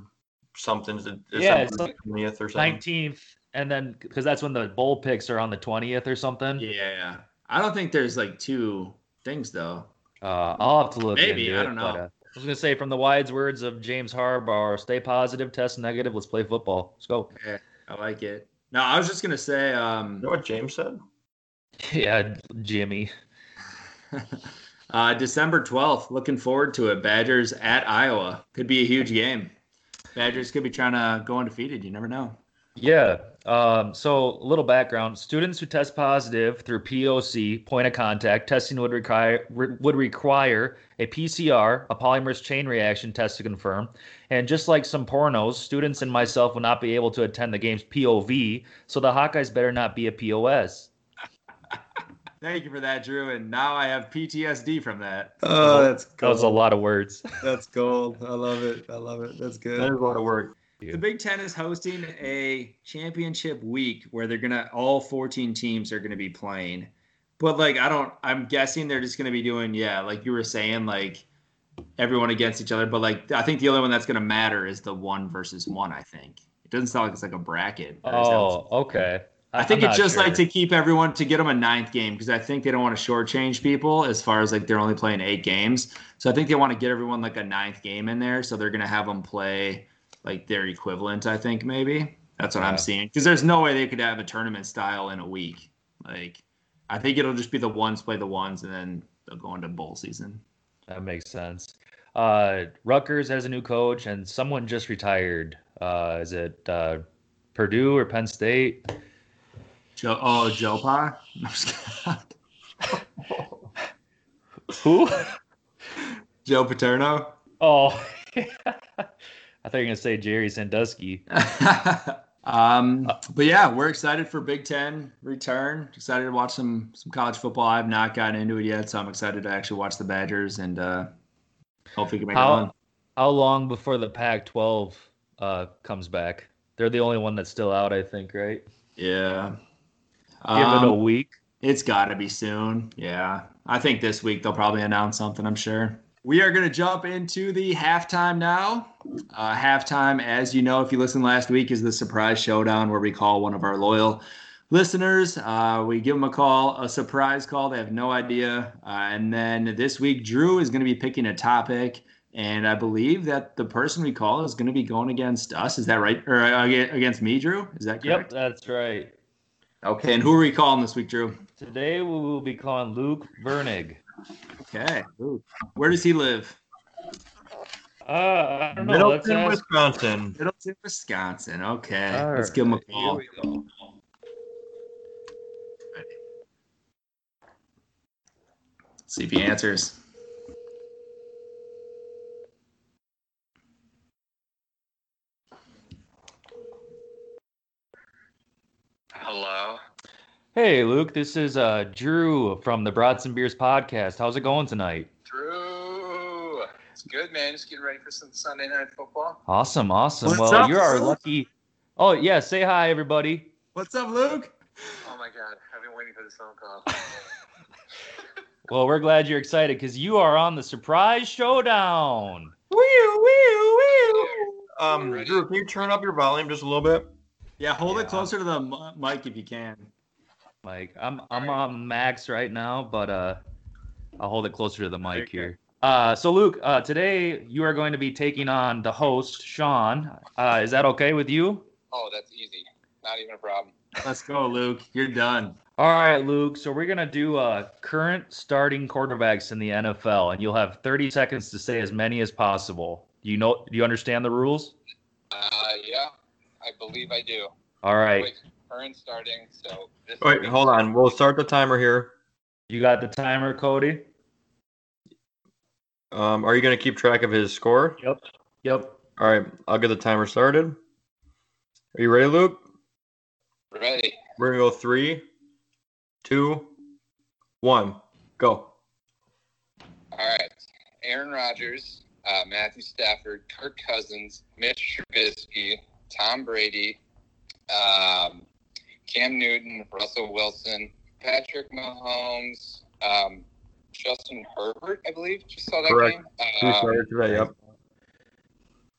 something, Yeah, it's December like twentieth or something. 19th, and then because that's when the bowl picks are on the 20th or something. Yeah, I don't think there's like two things though. Uh, I'll have to look. Maybe, into I don't but, know. uh, I was gonna say, from the wise words of James Harbaugh, stay positive, test negative. Let's play football. Let's go. Yeah, I like it. No, I was just gonna say, um, You know what James said? Yeah, Jimmy. uh, December twelfth. Looking forward to it. Badgers at Iowa could be a huge game. Badgers could be trying to go undefeated. You never know. Yeah. Um, so a little background: students who test positive through POC (point of contact) testing would require would require a PCR, a polymerase chain reaction test to confirm. And just like some pornos, students and myself will not be able to attend the game's POV. So the Hawkeyes better not be a POS. Thank you for that, Drew. And now I have PTSD from that. Oh, that's That was a lot of words. That's gold. I love it. I love it. That's That good. is a lot of work. The Big Ten is hosting a championship week where they're gonna all 14 teams are gonna be playing. But like I don't I'm guessing they're just gonna be doing, yeah, like you were saying, like everyone against each other. But like I think the only one that's gonna matter is the one versus one, I think. It doesn't sound like it's like a bracket. or is that- Oh, okay. I think I'm it's just like to keep everyone to get them a ninth game because I think they don't want to shortchange people as far as like they're only playing eight games. So I think they want to get everyone like a ninth game in there. So they're gonna have them play like their equivalent. I think maybe that's what Yeah. I'm seeing because there's no way they could have a tournament style in a week. Like I think it'll just be the ones play the ones and then they'll go into bowl season. That makes sense. Uh, Rutgers has a new coach, and someone just retired. Uh, is it uh, Purdue or Penn State? Joe, oh Joe just. Who? Joe Paterno. Oh, I thought you were gonna say Jerry Sandusky. um, but yeah, we're excited for Big Ten return. Excited to watch some some college football. I've not gotten into it yet, so I'm excited to actually watch the Badgers and uh, hopefully can make How- it fun. How long before the Pac-12 uh, comes back? They're the only one that's still out, I think, right? Yeah. Give it a Um, week. It's got to be soon. Yeah. I think this week they'll probably announce something, I'm sure. We are going to jump into the halftime now. Uh, halftime, as you know, if you listened last week, is the surprise showdown where we call one of our loyal listeners. Uh, we give them a call, a surprise call. They have no idea. Uh, and then this week, Drew is going to be picking a topic. And I believe that the person we call is going to be going against us. Is that right? Or uh, against me, Drew? Is that correct? Yep, correct? that's right. Okay. And who are we calling this week, Drew? Today we will be calling Luke Vernig. Okay. Ooh. Where does he live? Uh, I don't know. Let's Middleton, ask. Wisconsin. Middleton, Wisconsin. Okay. All Let's give him a right, here call. we go. See if he answers. Hello. Hey, Luke. This is uh, Drew from the Brats and Beers podcast. How's it going tonight? Drew. It's good, man. Just getting ready for some Sunday night football. Awesome, awesome. What's well, up, you're our lucky. Oh yeah, say hi, everybody. What's up, Luke? Oh my God. I've been waiting for this phone call. Well, we're glad you're excited because you are on the surprise showdown. Wee wee wee. Um, Drew, can you turn up your volume just a little bit? Yeah, hold Yeah. it closer to the mic if you can. Mike, I'm I'm on max right now, but uh, I'll hold it closer to the mic here. Uh, so Luke, uh, today you are going to be taking on the host, Sean. Uh, is that okay with you? Oh, that's easy. Not even a problem. Let's go, Luke. You're done. All right, Luke. So we're gonna do uh, current starting quarterbacks in the NFL, and you'll have 30 seconds to say as many as possible. Do you know? Do you understand the rules? Uh, yeah. I believe I do. All right. Wait, current starting. So this Wait, week- hold on. We'll start the timer here. You got the timer, Cody? Um, are you going to keep track of his score? Yep. Yep. All right, I'll get the timer started. Are you ready, Luke? Ready. We're gonna go three, two, one, go. All right. Aaron Rodgers, uh, Matthew Stafford, Kirk Cousins, Mitch Trubisky, Tom Brady, um, Cam Newton, Russell Wilson, Patrick Mahomes, um, Justin Herbert, I believe. Just saw that Correct. game. Who Um, started today? Yep.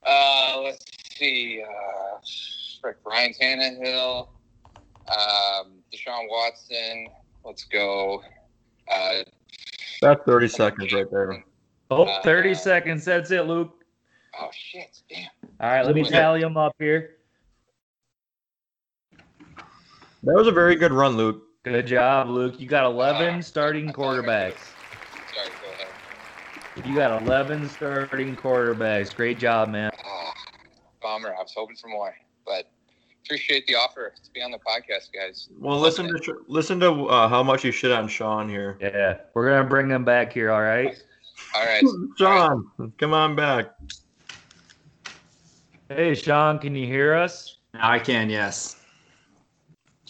Uh, let's see. Uh, frick, Ryan Tannehill, um, Deshaun Watson. Let's go. Uh, That's 30 seconds right there. Oh, Uh, 30 seconds. That's it, Luke. oh shit! Damn. All right, let me tally them up here. That was a very good run, Luke. Good job, Luke. You got 11 starting quarterbacks. Sorry, go ahead. You got 11 starting quarterbacks. Great job, man. Ah, bummer. I was hoping for more, but appreciate the offer to be on the podcast, guys. Well, listen to listen to uh, how much you shit on Sean here. Yeah, we're gonna bring them back here. All right. All right. Sean, come on back. Hey, Sean, can you hear us? Now I can, yes.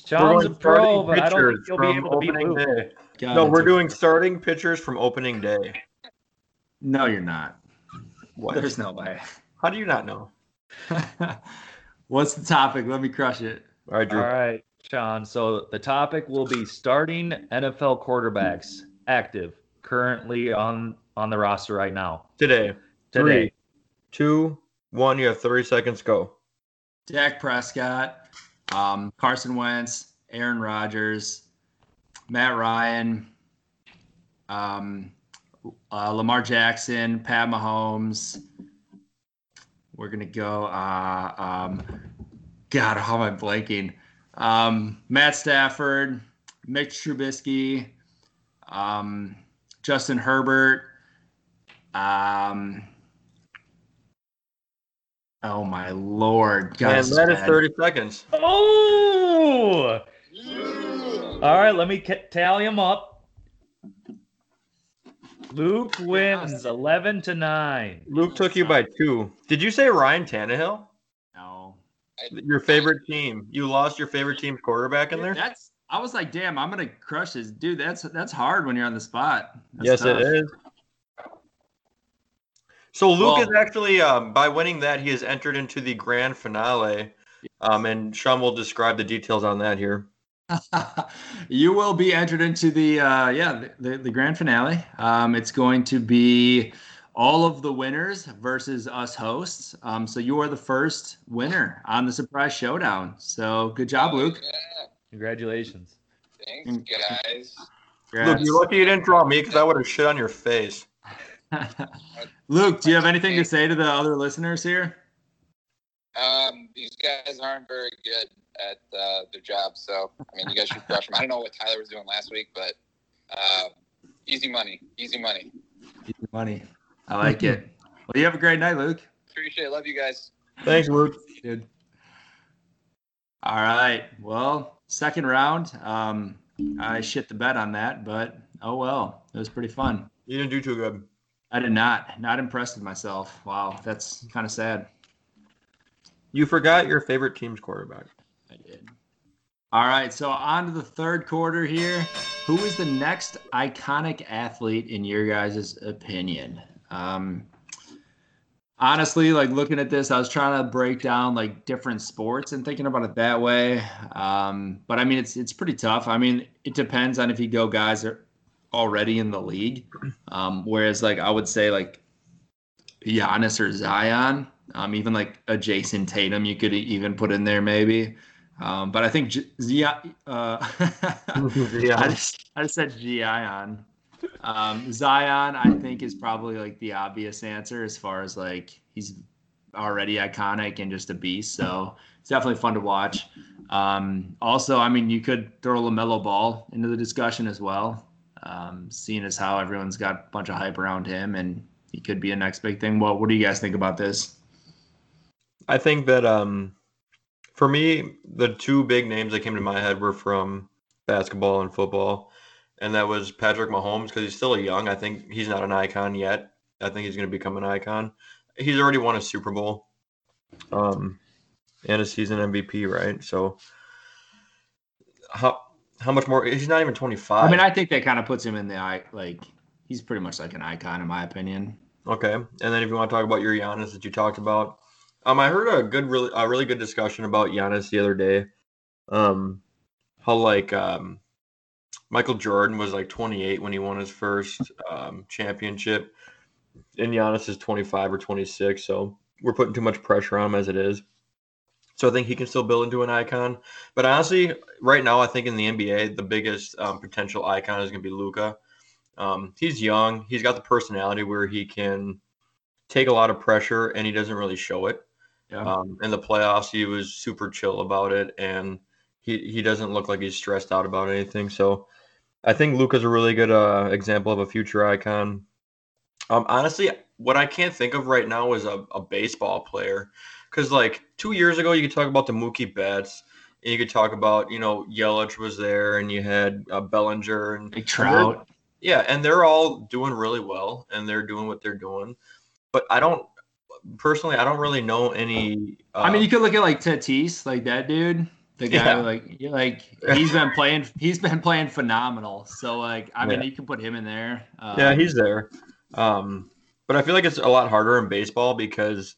Sean's a pro, but I don't think pitchers he'll be able to beat opening day. God, No, we're a- doing starting pitchers from opening day. No, you're not. What? There's no way. How do you not know? What's the topic? Let me crush it. All right, Drew. All right, Sean. So the topic will be starting NFL quarterbacks active currently on on the roster right now. Today, Today. Three, two, one. You have 30 seconds. Go. Dak Prescott, um, Carson Wentz, Aaron Rodgers, Matt Ryan, um, uh, Lamar Jackson, Pat Mahomes. We're gonna go. Uh, um, God, how am I blanking? Um, Matt Stafford, Mitch Trubisky, um, Justin Herbert. Um, oh my lord, God, And that is bad. 30 seconds. Oh! All right, let me tally them up. Luke wins 11 to 9. Luke took you by two. Did you say Ryan Tannehill? No. Your favorite team. You lost your favorite team's quarterback in there? That's I was like, damn, I'm gonna crush this. Dude, that's that's hard when you're on the spot. That's yes, tough. it is. So Luke Well- is actually, um, by winning that, he has entered into the grand finale. Um, and Sean will describe the details on that here. you will be entered into the uh yeah, the, the grand finale. Um it's going to be all of the winners versus us hosts. Um so you are the first winner on the surprise showdown. So good job, Luke. Yeah, Congratulations. thanks, guys. Luke, you're lucky you didn't draw me because I would have shit on your face. Luke, do you have anything to say to the other listeners here? Um, these guys aren't very good at uh, their job, so I mean, you guys should crush them. I don't know what Tyler was doing last week, but uh, easy money, easy money. Easy money. I like it. Well, you have a great night, Luke. Appreciate it. Love you guys. Thanks, Luke. dude. All right. Well, second round. Um, I shit the bet on that, but oh well. It was pretty fun. You didn't do too good. I did not. Not impressed with myself. Wow, that's kind of sad. You forgot your favorite team's quarterback. I did. All right, so on to the third quarter here. Who is the next iconic athlete in your guys' opinion? Um, honestly, like looking at this, I was trying to break down like different sports and thinking about it that way. Um, but I mean, it's it's pretty tough. I mean, it depends on if you go guys are already in the league. Um, whereas, like I would say, like Giannis or Zion, um, even like a Jayson Tatum, you could even put in there maybe. Um, but I think J- Zion, uh, I just I just said Zion. Um, Zion, I think, is probably like the obvious answer as far as like he's already iconic and just a beast. So it's definitely fun to watch. Um, also, I mean, you could throw Lamelo Ball into the discussion as well, um, seeing as how everyone's got a bunch of hype around him, and he could be a next big thing. What What do you guys think about this? I think that um, For me, the two big names that came to my head were from basketball and football, and that was Patrick Mahomes because he's still young. I think he's not an icon yet. I think he's going to become an icon. He's already won a Super Bowl, um, and a season MVP, right? So how how much more? He's not even twenty five. I mean, I think that kind of puts him in the eye. Like he's pretty much like an icon in my opinion. Okay, and then if you want to talk about your Giannis that you talked about, um, I heard a good, really, a really good discussion about Giannis the other day. Um, how like um, Michael Jordan was like 28 when he won his first um, championship, and Giannis is 25 or 26. So we're putting too much pressure on him as it is. So I think he can still build into an icon. But honestly, right now, I think in the NBA, the biggest um, potential icon is going to be Luka. Um, he's young. He's got the personality where he can take a lot of pressure, and he doesn't really show it. Yeah. Um, in the playoffs, he was super chill about it, and he he doesn't look like he's stressed out about anything. So I think Luka's a really good uh, example of a future icon. Um, honestly, what I can't think of right now is a, a baseball player. Because like two years ago, you could talk about the Mookie Betts, and you could talk about you know Yelich was there, and you had uh, Bellinger and Big Trout. yeah, and they're all doing really well, and they're doing what they're doing. But I don't personally, I don't really know any. Uh, I mean, you could look at like Tatis, like that dude. The guy, Yeah. like, like he's been playing. He's been playing phenomenal. So, like, I mean, Yeah. you can put him in there. Um, yeah, he's there. Um, but I feel like it's a lot harder in baseball because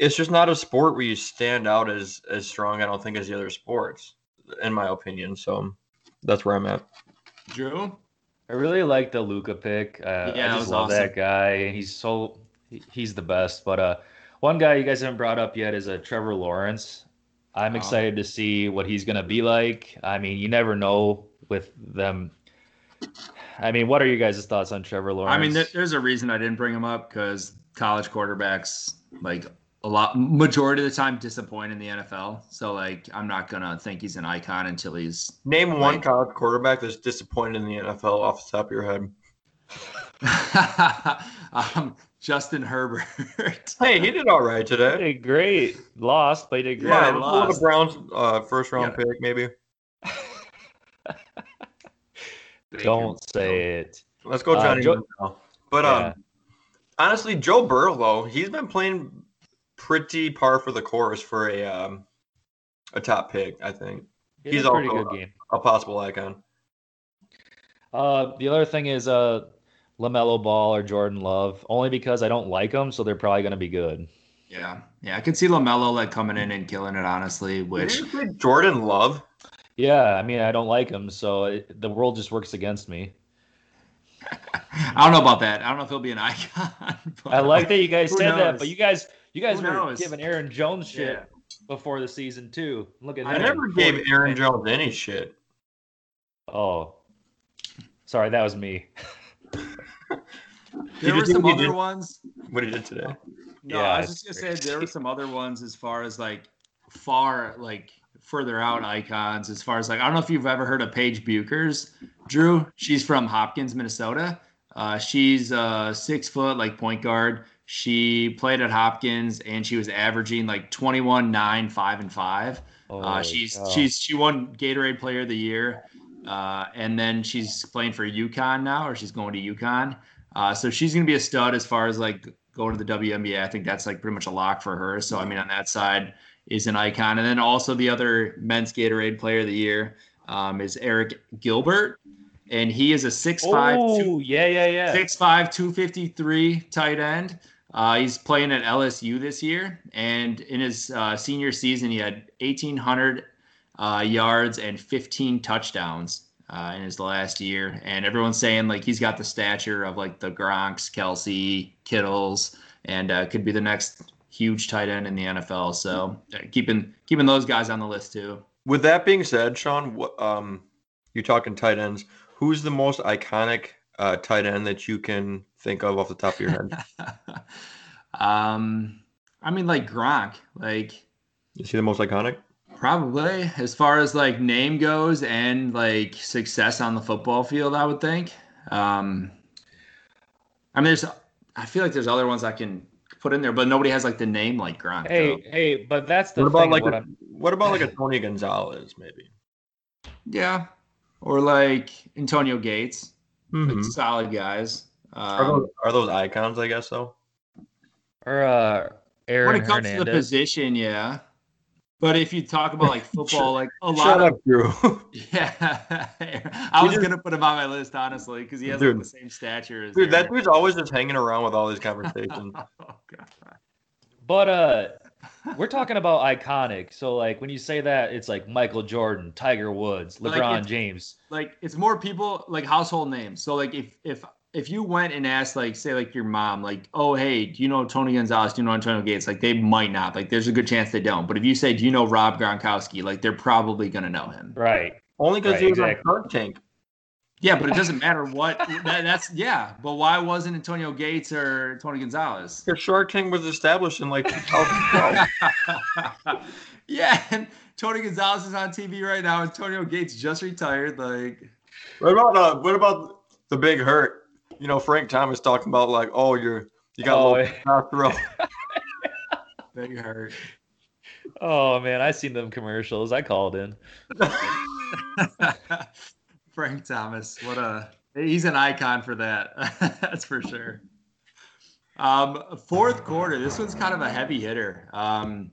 it's just not a sport where you stand out as as strong. I don't think as the other sports, in my opinion. So that's where I'm at. Drew. I really like the Luka pick. Uh, Yeah, I that just was love awesome. that guy, he's so he's the best. But uh, one guy you guys haven't brought up yet is uh, Trevor Lawrence. I'm Oh. excited to see what he's gonna be like. I mean, you never know with them. I mean, what are you guys' thoughts on Trevor Lawrence? I mean, there, there's a reason I didn't bring him up because college quarterbacks, like a lot, majority of the time, disappoint in the NFL. So, like, I'm not gonna think he's an icon until he's. Name one college quarterback that's disappointed in the NFL off the top of your head. um, Justin Herbert. Hey, he did all right He today. did great. Lost, but he did great. Yeah, Yeah, I let's the lost. Browns uh, first round Yeah. pick, maybe. Don't say it. Let's go, Uh, Johnny. Joe- Manziel. But Yeah. um, honestly, Joe Burrow though he's been playing pretty par for the course for a um, a top pick. I think He He's a pretty also- good game. a possible icon. Uh, the other thing is uh, Lamelo Ball or Jordan Love, only because I don't like them, so they're probably gonna be good. yeah, yeah, I can see Lamelo like coming in and killing it. Honestly, which Jordan Love? Yeah, I mean I don't like them, so it, the world just works against me. I don't know about that. I don't know if he'll be an icon. but- I like that you guys Who said that, but you guys you guys were giving Aaron Jones shit Yeah. before the season too. Look at I him. never gave Aaron Jones any shit. Oh, sorry, that was me. There were some other did- oss What he did today. No, Yeah, I was just gonna say there were some other ones as far as like far like further out icons. As far as like I don't know if you've ever heard of Paige Bueckers, Drew. She's from Hopkins, Minnesota. Uh, she's uh, six foot, like point guard. She played at Hopkins and she was averaging like 21, 9, 5, and 5. Oh, Uh, she's God. she's she won Gatorade Player of the Year, uh, and then she's playing for UConn now, or she's going to UConn. Uh, so she's gonna be a stud as far as like going to the WNBA. I think that's like pretty much a lock for her. So I mean, on that side is an icon, and then also the other men's Gatorade Player of the Year um, is Arik Gilbert, and he is a six five two Oh, yeah, yeah, yeah. Six five, two fifty three tight end. Uh, he's playing at LSU this year, and in his uh, senior season, he had eighteen hundred uh, yards and fifteen touchdowns uh, in his last year. And everyone's saying like he's got the stature of like the Gronks, Kelce, Kittles, and uh, could be the next huge tight end in the NFL. So uh, keeping keeping those guys on the list too. With that being said, Sean, um, you talking tight ends? Who's the most iconic uh, tight end that you can think of off the top of your head? um, I mean, like Gronk, like Is he the most iconic? Probably, as far as like name goes and like success on the football field, I would think. Um, I mean, there's, I feel like there's other ones I can put in there, but nobody has like the name like Gronk. Hey, though. hey, but that's the What about thing. like what a, I'm- what about like a Tony Gonzalez maybe? yeah, or like Antonio Gates, Mhm. like solid guys. Are Um, those are those icons? I guess so. or uh, Aaron when it comes to the position, yeah. But if you talk about like football, like a lot Shut of up, Drew. yeah, I was just- gonna put him on my list honestly because he has Dude. like, the same stature as Dude, that dude's always just hanging around with all these conversations. oh, God. But uh, we're talking about iconic. So like when you say that, it's like Michael Jordan, Tiger Woods, LeBron it's- James. like it's more people like household names. So like if if if you went and asked like say like your mom like oh hey do you know Tony Gonzalez do you know Antonio Gates like they might not like there's a good chance they don't. But if you say do you know Rob Gronkowski like they're probably gonna know him. Right. Only because Right, he was exactly. on Shark Tank. Yeah, but it doesn't matter what that, that's yeah. But why wasn't Antonio Gates or Tony Gonzalez? Because Shark Tank was established in like 2012. yeah, and Tony Gonzalez is on TV right now. Antonio Gates just retired. Like, what about uh, what about the Big Hurt? You know, Frank Thomas talking about like, oh, you're you got Oh, little. yeah. testosterone. big hurt. Oh man, I seen them commercials. I called in. Frank Thomas, what a he's an icon for that. That's for sure. Um, fourth quarter. This one's kind of a heavy hitter. Um,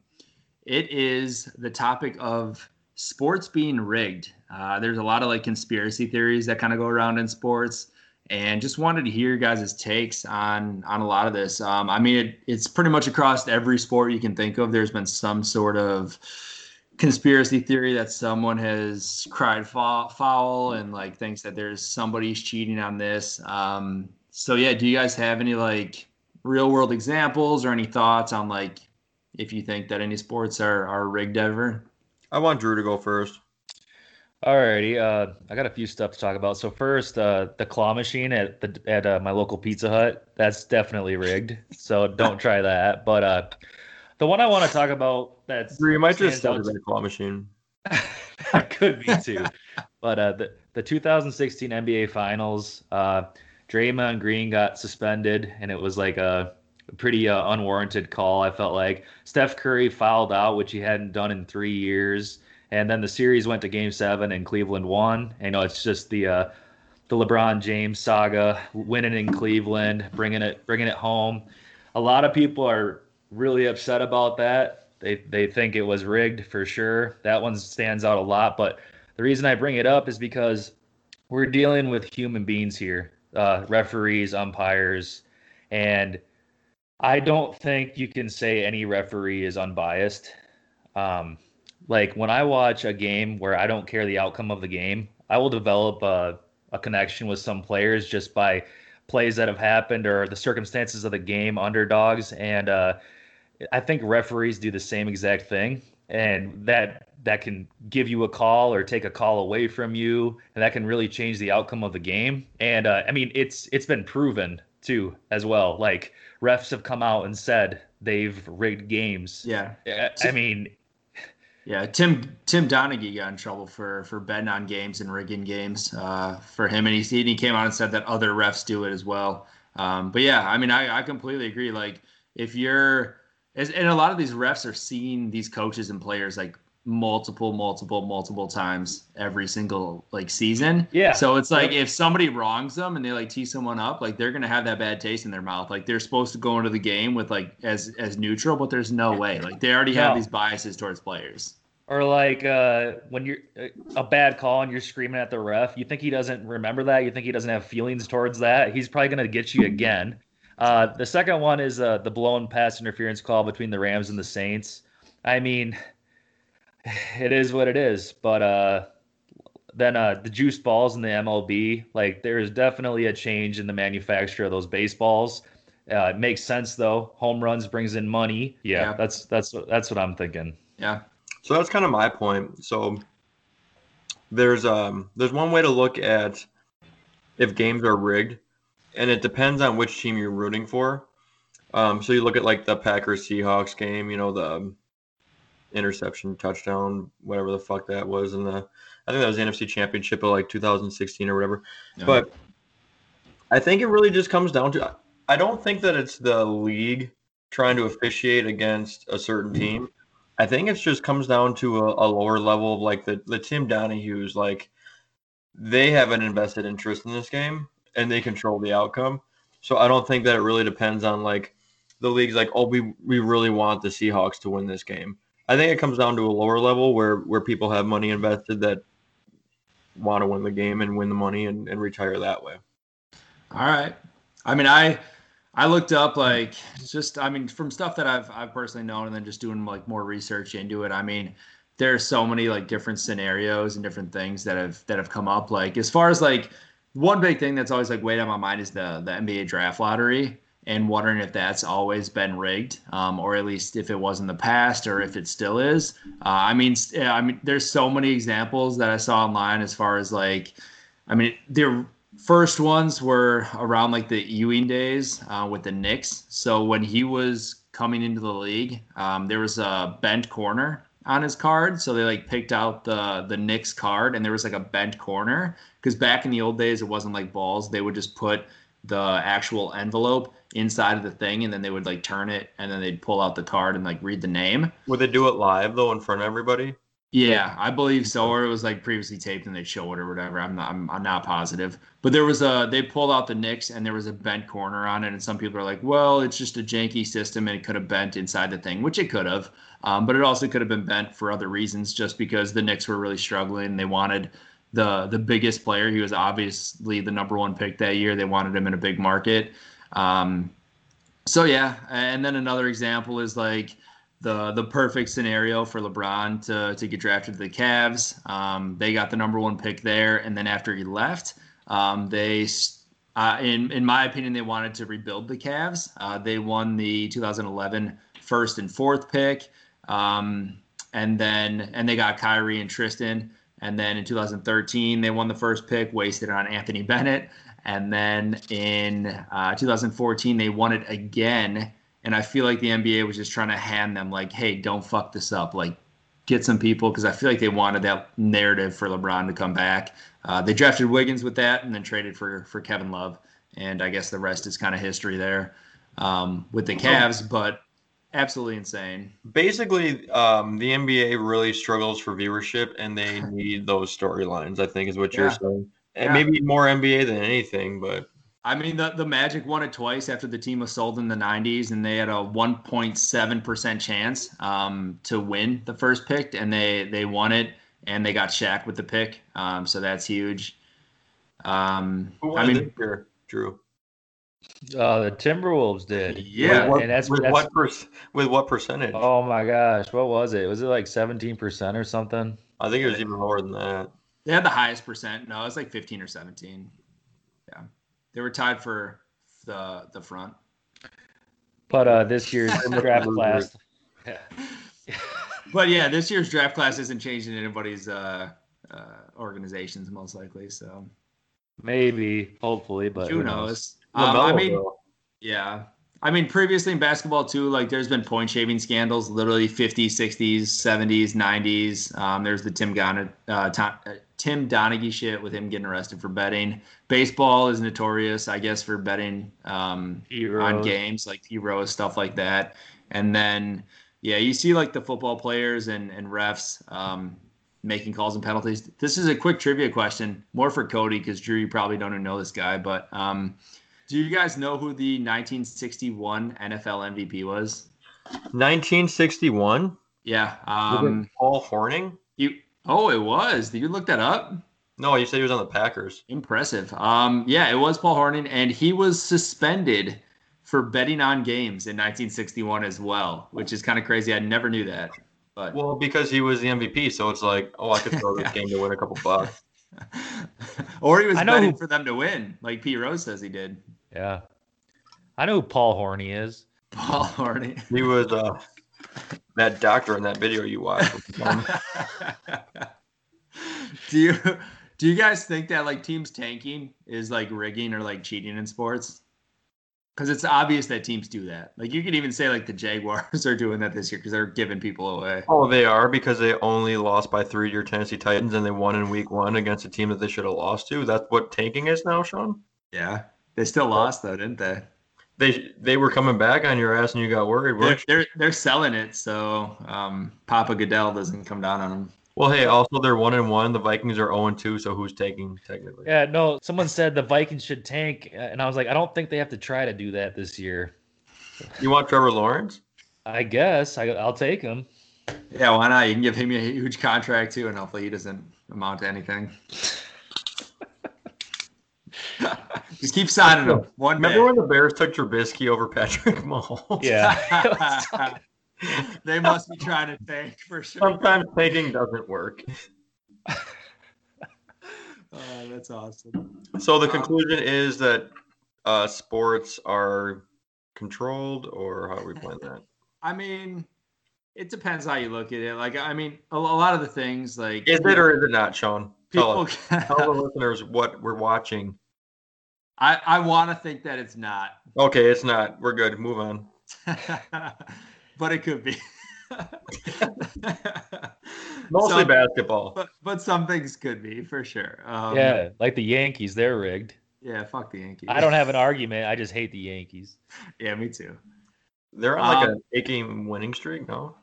it is the topic of sports being rigged. Uh, there's a lot of like conspiracy theories that kind of go around in sports, and just wanted to hear guys' takes on on a lot of this. Um, I mean, it, it's pretty much across every sport you can think of. There's been some sort of conspiracy theory that someone has cried foul, foul and like thinks that there's somebody's cheating on this. Um, so yeah, do you guys have any like real world examples or any thoughts on like if you think that any sports are are rigged ever? I want Drew to go first. Alrighty, uh, I got a few stuff to talk about. So first, uh, the claw machine at the at uh, my local Pizza Hut, that's definitely rigged. So don't try that. But uh, the one I want to talk about that's you might just study that claw machine. that could be too. But uh, the the 2016 NBA Finals, uh, Draymond Green got suspended, and it was like a, pretty uh, unwarranted call. I felt like Steph Curry fouled out, which he hadn't done in three years, and then the series went to Game Seven, and Cleveland won. And, you know, it's just the uh, the LeBron James saga, winning in Cleveland, bringing it bringing it home. A lot of people are really upset about that. They they think it was rigged for sure. That one stands out a lot. But the reason I bring it up is because we're dealing with human beings here, uh, referees, umpires, and I don't think you can say any referee is unbiased. Um, like when I watch a game where I don't care the outcome of the game, I will develop a, a connection with some players just by plays that have happened or the circumstances of the game, underdogs, and uh, I think referees do the same exact thing, and that that can give you a call or take a call away from you, and that can really change the outcome of the game. And uh, I mean, it's it's been proven too as well. Like refs have come out and said they've rigged games. Yeah. I- I mean, Yeah, Tim Tim Donaghy got in trouble for for betting on games and rigging games uh, for him, and he he came out and said that other refs do it as well. Um, but yeah, I mean, I, I completely agree. Like if you're, and a lot of these refs are seeing these coaches and players like multiple, multiple, multiple times every single like season. Yeah. So it's like if somebody wrongs them and they like tee someone up, like they're gonna have that bad taste in their mouth. Like they're supposed to go into the game with like as as neutral, but there's no way. Like they already have No. these biases towards players. Or like uh, when you're a bad call and you're screaming at the ref, you think he doesn't remember that? You think he doesn't have feelings towards that? He's probably going to get you again. Uh, the second one is uh, the blown pass interference call between the Rams and the Saints. I mean, it is what it is. But uh, then uh, the juice balls in the MLB, like there is definitely a change in the manufacture of those baseballs. Uh, it makes sense though. Home runs brings in money. Yeah, Yeah. that's that's that's what I'm thinking. Yeah. So that's kind of my point. So there's um there's one way to look at if games are rigged, and it depends on which team you're rooting for. Um, so you look at like the Packers Seahawks game, you know the um, interception, touchdown, whatever the fuck that was, in the I think that was the NFC Championship of like 2016 or whatever. But I think it really just comes down to I don't think that it's the league trying to officiate against a certain team. I think it just comes down to a, a lower level of like the, the Tim Donaghy's like they have an invested interest in this game and they control the outcome. So I don't think that it really depends on like the league's like, oh, we we really want the Seahawks to win this game. I think it comes down to a lower level where where people have money invested that want to win the game and win the money and, and retire that way. All right. I mean, I I looked up like just I mean from stuff that I've I've personally known and then just doing like more research into it. I mean, there's so many like different scenarios and different things that have that have come up. Like as far as like one big thing that's always like weighed on my mind is the the NBA draft lottery and wondering if that's always been rigged, um, or at least if it was in the past, or if it still is. Uh, I mean, I mean, there's so many examples that I saw online as far as like, I mean, the first ones were around like the Ewing days uh, with the Knicks. So when he was coming into the league, um, there was a bent corner on his card. So they like picked out the the Knicks card, and there was like a bent corner because back in the old days, it wasn't like balls. They would just put the actual envelope inside of the thing and then they would like turn it and then they'd pull out the card and like read the name. Would they do it live though in front of everybody? Yeah, I believe so. Or it was like previously taped and they'd show it or whatever. I'm not I'm, I'm not positive. But there was a they pulled out the Knicks and there was a bent corner on it and some people are like, well, it's just a janky system and it could have bent inside the thing, which it could have. Um, but it also could have been bent for other reasons, just because the Knicks were really struggling. They wanted the the biggest player. He was obviously the number one pick that year. They wanted him in a big market. Um, so yeah, and then another example is like the the perfect scenario for LeBron to to get drafted to the Cavs. Um, they got the number one pick there, and then after he left, um, they. Uh, in in my opinion, they wanted to rebuild the Cavs. Uh, they won the 2011 first and fourth pick, um, and then and they got Kyrie and Tristan. And then in 2013, they won the first pick, wasted on Anthony Bennett. And then in uh, 2014, they won it again. And I feel like the NBA was just trying to hand them, like, hey, don't fuck this up. Like, get some people, because I feel like they wanted that narrative for LeBron to come back. Uh, they drafted Wiggins with that and then traded for, for Kevin Love. And I guess the rest is kind of history there um, with the Cavs. But absolutely insane. Basically, um, the NBA really struggles for viewership, and they need those storylines. I think is what you're saying and yeah. maybe more NBA than anything. But I mean, the the Magic won it twice after the team was sold in the '90s, and they had a 1.7 percent chance um, to win the first pick, and they they won it, and they got Shaq with the pick. Um, so that's huge. Um, I mean, Drew? Uh, the Timberwolves did. Yeah, with what, and that's with that's, what per, with what percentage? Oh my gosh, what was it? Was it like seventeen percent or something? I think it was even lower than that. They had the highest percent. No, it was like 15 or 17. Yeah. They were tied for the the front. But uh this year's draft class. but yeah, this year's draft class isn't changing anybody's uh, uh organizations most likely. So maybe, hopefully, but who, who knows? knows? Um, I mean, yeah. I mean, previously in basketball too, like there's been point shaving scandals, literally 50s, 60s, 70s, 90s. Um, there's the Tim Gunn, uh, Tom, uh, Tim Donaghy shit with him getting arrested for betting. Baseball is notorious, I guess, for betting um, on games like heroes, stuff like that. And then, yeah, you see like the football players and, and refs um, making calls and penalties. This is a quick trivia question, more for Cody, because Drew, you probably don't even know this guy. But um, do you guys know who the 1961 NFL MVP was? 1961? Yeah. Um, Paul Hornung. You Oh, it was. Did you look that up? No, you said he was on the Packers. Impressive. Um, yeah, it was Paul Hornung, and he was suspended for betting on games in 1961 as well, which is kind of crazy. I never knew that. But well, because he was the MVP, so it's like, oh, I could throw this game to win a couple bucks. or he was betting who... for them to win, like P. Rose says he did. Yeah, I know who Paul Hornung is. Paul Hornung. He was uh, that doctor in that video you watched. do you do you guys think that like teams tanking is like rigging or like cheating in sports? Because it's obvious that teams do that. Like you could even say like the Jaguars are doing that this year because they're giving people away. Oh, they are because they only lost by three to your Tennessee Titans and they won in Week One against a team that they should have lost to. That's what tanking is now, Sean. Yeah, they still lost though, didn't they? They they were coming back on your ass and you got worried. They're, you? they're they're selling it, so um, Papa Goodell doesn't come down on them. Well, hey, also they're one and one. The Vikings are zero and two. So who's taking technically? Yeah, no. Someone said the Vikings should tank, uh, and I was like, I don't think they have to try to do that this year. You want Trevor Lawrence? I guess I, I'll take him. Yeah, why not? You can give him a huge contract too, and hopefully he doesn't amount to anything. Just keep signing them. One Remember day. when the Bears took Trubisky over Patrick Mahomes? Yeah. they must be trying to tank for sure. Sometimes tanking doesn't work. Oh, that's awesome. So the Um, conclusion is that uh, sports are controlled, or how are we playing that? I mean, it depends how you look at it. Like, I mean, a, a lot of the things like Is it or is it not, Sean? Tell people. us. Tell the listeners what we're watching. I I want to think that it's not, Okay, it's not. We're good. Move on. but it could be. Mostly Some- basketball. but but some things could be for sure. Um, yeah, like the Yankees, they're rigged. yeah. Fuck the Yankees. I don't have an argument. I just hate the Yankees. Yeah, me too. They're on like Um, an eight-game winning streak. No.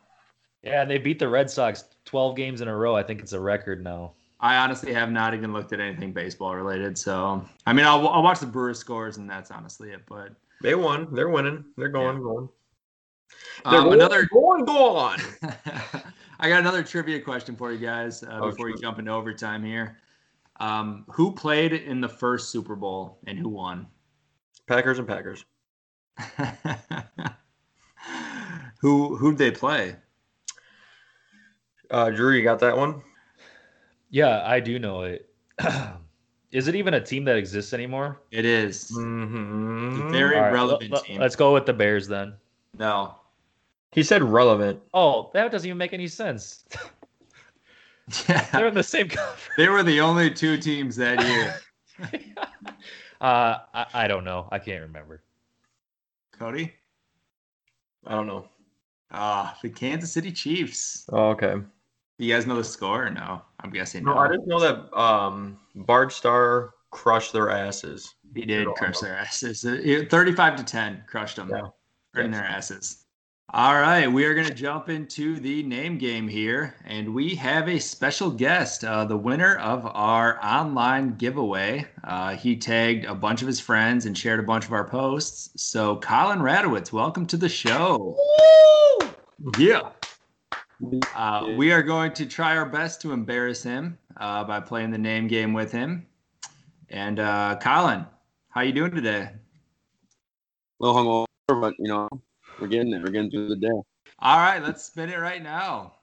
Yeah, they beat the Red Sox 12 games in a row. I think it's a record now. I honestly have not even looked at anything baseball related. So I mean, I'll I'll watch the Brewers scores, and that's honestly it. But They won. They're winning. They're going. Going. They're um, going, another going. Going. I got another trivia question for you guys uh, Oh, before you shoot. jump into overtime here. Um, who played in the first Super Bowl and who won? Packers and Packers. who who'd they play? Uh, Drew, you got that one? Yeah, I do know it. Is it even a team that exists anymore? It is Mm-hmm. very All right, relevant let- team. Let's go with the Bears then. no. He said relevant. Oh, that doesn't even make any sense. yeah. They're in the same conference. they were the only two teams that year. uh, I, I don't know. I can't remember. Cody, I don't know. ah, the Kansas City Chiefs. Oh, okay. You guys know the score or no? I'm guessing No, no. I didn't know that um, Bart Starr crushed their asses. He did crush their asses. Uh, it- 35 to 10 crushed them. Yeah. In their asses. All right, we are going to jump into the name game here, and we have a special guest, uh, the winner of our online giveaway. Uh, he tagged a bunch of his friends and shared a bunch of our posts. So, Collin Radowitz, welcome to the show. Yeah. Uh, we are going to try our best to embarrass him uh, by playing the name game with him. And uh, Collin, how you doing today? A little hungover, but you know, we're getting there. We're getting through the day. All right, let's spin it right now.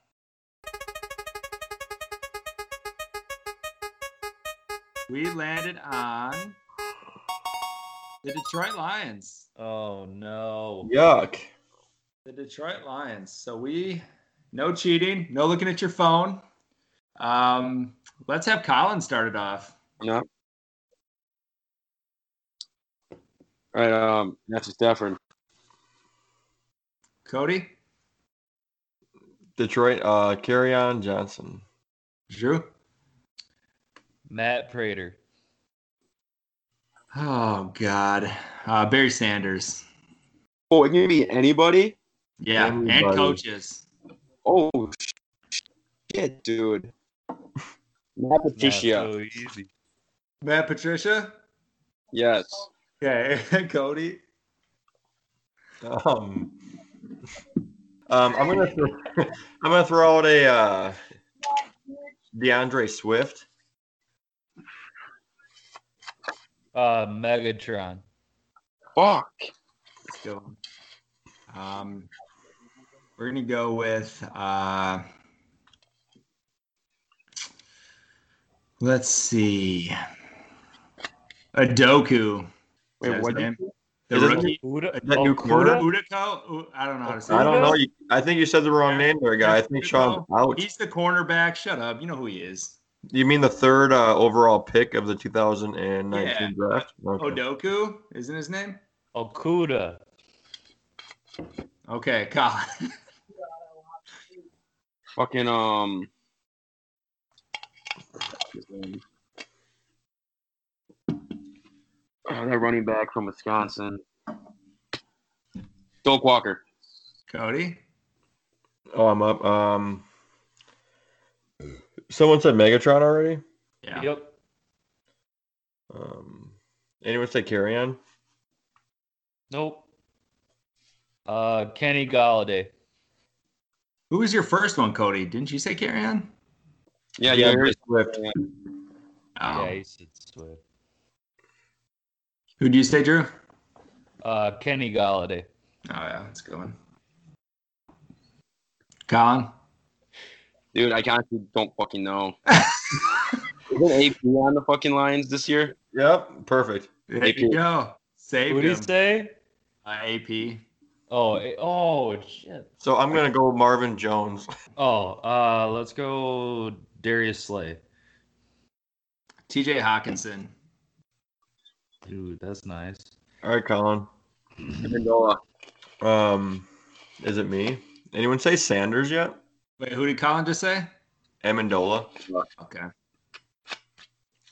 We landed on the Detroit Lions. Oh no. Yuck. The Detroit Lions. So we no cheating, no looking at your phone. Um, let's have Collin started off. Yeah. All right, um, Matthew Stafford. Cody, Detroit, uh, Kerryon Johnson. Drew. Matt Prater. Oh God, uh, Barry Sanders. Oh, it can be anybody. Yeah, and Everybody. Oh shit, dude. Matt Patricia. Yeah, so easy. Matt Patricia. Yes. Okay, Cody. Um, um, I'm gonna throw, I'm gonna throw out a uh, D'Andre Swift. Uh, Megatron. Fuck. Let's go. Um, we're gonna go with uh, let's see, Adoku. Wait, Is what? name? The Is rookie. Uda, that oh, new quarter? Kuda? Udako? U- I don't know how to say. I it. don't know. You, I think you said the wrong name there, guy. I think Sean's out. He's the cornerback. Shut up. You know who he is. You mean the third uh, overall pick of the 2019 Yeah. draft? Okay. Odoku isn't his name? Okudah. Okay, Collin. Fucking um. Oh, that running back from Wisconsin. Doak Walker. Cody. Oh, I'm up. Um, someone said Megatron already. Yeah. Yep. Um, anyone say Kerryon? Nope. Uh, Kenny Golladay. Who was your first one, Cody? Didn't you say Kerryon? Yeah, Yeah, yeah. Chris Swift. Oh. Yeah, he said Swift. Who do you say, Drew? Uh, Kenny Golladay. Oh yeah, that's a good one. Collin. Dude, I honestly don't fucking know. Isn't AP on the fucking Lions this year? Yep, perfect. There you go. Save Who did him. he say? Uh, AP. Oh, eh, oh shit. So I'm gonna go Marvin Jones. Oh, uh, let's go Darius Slay. TJ Hockenson. Dude, that's nice. All right, Collin. Amendola. Um, is it me? Anyone say Sanders yet? Wait, who did Collin just say? Amendola. Okay.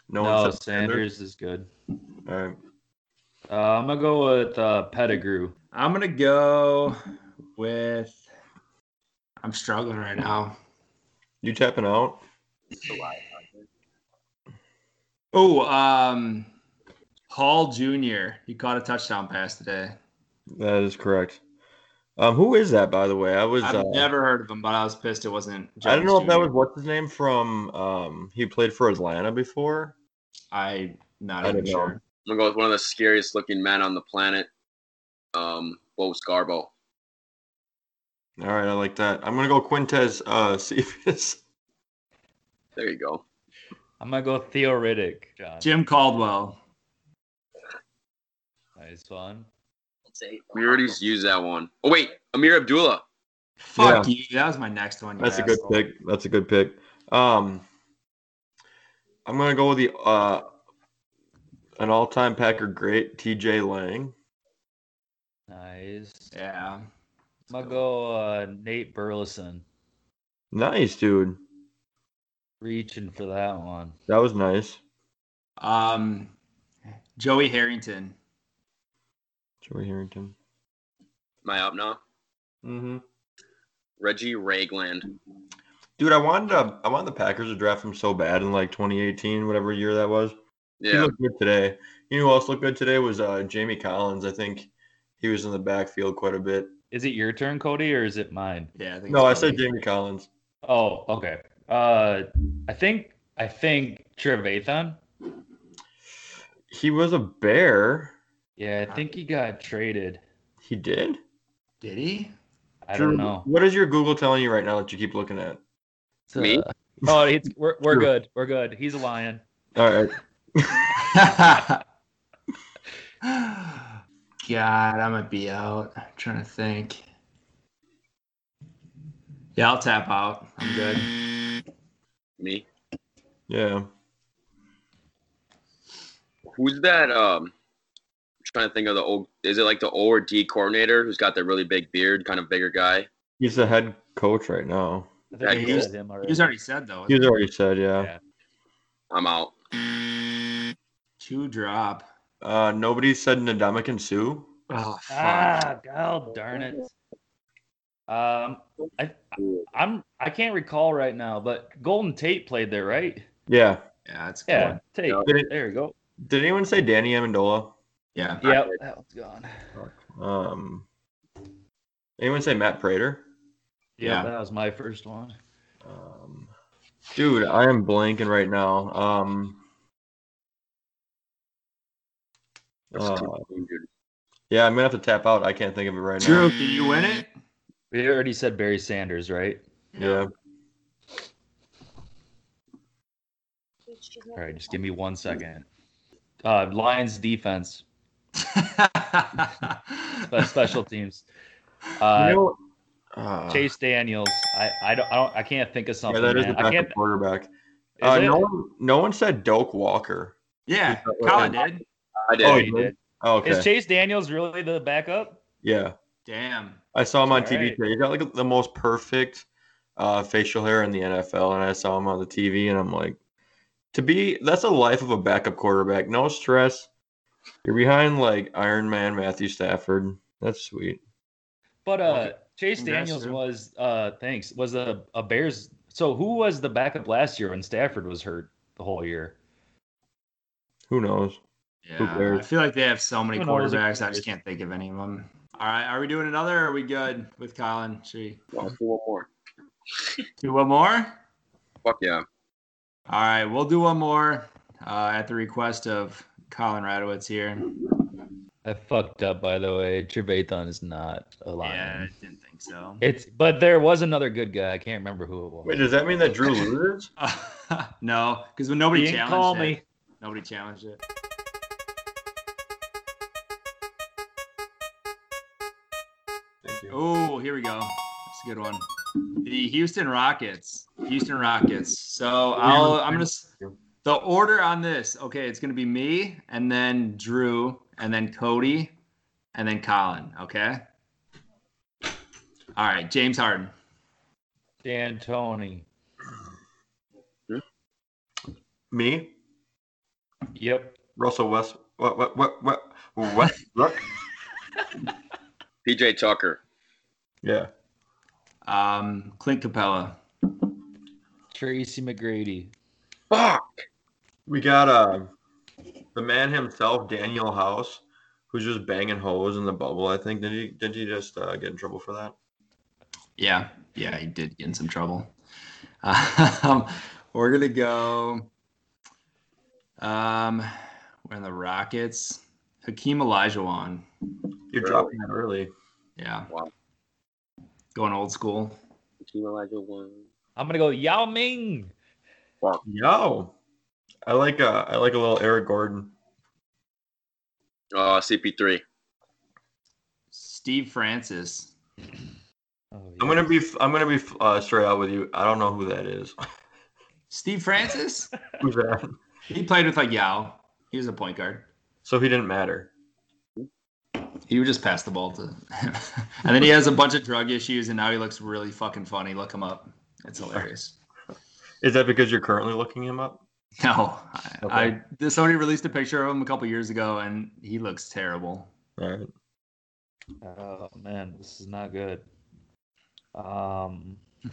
No, No, one said Sanders is good. All right. Uh, I'm gonna go with uh, Pettigrew. I'm gonna go with. I'm struggling right now. You tapping out? Oh, um, Hall Jr. He caught a touchdown pass today. That is correct. Um, who is that, by the way? I was. I've Uh, never heard of him, but I was pissed it wasn't. I don't Jones know if that was what's his name from. Um, he played for Atlanta before. I not I even don't know. sure. I'm gonna go with one of the scariest looking men on the planet. Um, Bo Scarbrough. All right, I like that. I'm gonna go Quintez uh, Cephus. There you go. I'm gonna go Theo Riddick. John. Jim Caldwell. Nice one. We already used that one. Oh wait, Ameer Abdullah. Fuck you. That was my next one. you That's a good pick. That's a good pick. Um, I'm gonna go with the uh, an all-time Packer great, T.J. Lang. Nice. Yeah. I'm gonna go uh, Nate Burleson. Nice, dude. Reaching for that one. That was nice. Um, Joey Harrington. Joey Harrington. Am I up now? Mm-hmm. Reggie Ragland. Dude, I wanted to, I wanted the Packers to draft him so bad in like 2018, whatever year that was. He looked good today. You know who else looked good today was uh, Jamie Collins. I think he was in the backfield quite a bit. Is it your turn, Cody, or is it mine? Yeah, I think. No, I said Jamie Collins. Oh, okay. Uh, I think I think Trevathan. He was a bear. Yeah, I think he got traded. He did. Did he? I Drew, don't know. What is your Google telling you right now that you keep looking at? Me? Uh, oh, it's, we're we're good. We're good. He's a lion. All right. God, I might be out. I'm trying to think. Yeah, I'll tap out. I'm good. Me. Yeah. Who's that? Um, I'm trying to think of the old. Is it like the O or D coordinator who's got the really big beard, kind of bigger guy? He's the head coach right now. I think Yeah, we he's- said him He already. was already said though. He's already said, yeah. Yeah. I'm out. Two drop. Uh, nobody said Ndamukong Suh. Oh fuck. Ah, god darn it. Um, I, I'm I can't recall right now, but Golden Tate played there, right? Yeah. Yeah, that's a good Yeah, one. Tate. Did it- There you go. Did anyone say Danny Amendola? Yeah. Yeah, that one's gone. Um, anyone say Matt Prater? Yeah, Yeah. that was my first one. Um, dude, I am blanking right now. Um, uh, too yeah, I'm gonna have to tap out. I can't think of it right Drew, now. can you win it? We already said Barry Sanders, right? Yeah. All right, just give me one second. Uh, Lions defense, spe- special teams. Uh, you know, uh, Chase Daniels. I, I don't I don't I can't think of yeah, something. that is the man. I can't. backup quarterback. Uh, no one, no one said Doak Walker. yeah, Collin did. I did. Oh, he he did. Oh, okay. Is Chase Daniels really the backup? yeah, Damn. I saw him on All TV. right. today. He got like the most perfect uh, facial hair in the NFL, and I saw him on the TV, and I'm like, to be that's a life of a backup quarterback. No stress. You're behind like Iron Man Matthew Stafford. That's sweet. But uh, Okay. Chase Congrats, Daniels Drew. was uh, thanks was a, a Bears. So who was the backup last year when Stafford was hurt the whole year? Who knows? Who Yeah, I feel like they have so many Who quarterbacks. I just can't think of any of them. All right, are we doing another? Or are we good with Collin? Should we Well, let's do one more. do one more? Fuck yeah. All right, we'll do one more uh, at the request of Collin Radowitz here. I fucked up by the way. Trevathan is not a Yeah. I didn't think so. It's but there was another good guy. I can't remember who it was. Wait, does that mean that Drew loses? no, because when nobody He didn't challenged call it, me. nobody challenged it. Oh, here we go. That's a good one. The Houston Rockets. Houston Rockets. So I'll I'm gonna the order on this. Okay, it's gonna be me and then Drew and then Cody and then Collin. Okay. All right, James Harden. D'Antoni. Me, Yep. Russell West. What? What? What? What? Westbrook. PJ Tucker. Yeah. Um, Clint Capela. Tracy McGrady. Fuck. We got uh, the man himself, Danuel House, who's just banging hoes in the bubble. I think did he did he just uh, get in trouble for that? Yeah, yeah, he did get in some trouble. Um, we're gonna go. Um, we're in the Rockets. Hakeem Olajuwon. You're Really? dropping that early. Yeah. Wow. Going old school. Team Elijah one. I'm gonna go Yao Ming. Yo, I like a I like a little Eric Gordon. Uh, CP3. Steve Francis. Oh, I'm gonna be I'm gonna be uh, straight out with you. I don't know who that is. Steve Francis? Who's that? he played with like Yao. He was a point guard. So he didn't matter. He would just pass the ball to him. and then he has a bunch of drug issues and now he looks really fucking funny. Look him up. It's hilarious. Is that because you're currently looking him up? No, I, Okay. I somebody released a picture of him a couple years ago, and he looks terrible. All right. Oh man, this is not good. Um.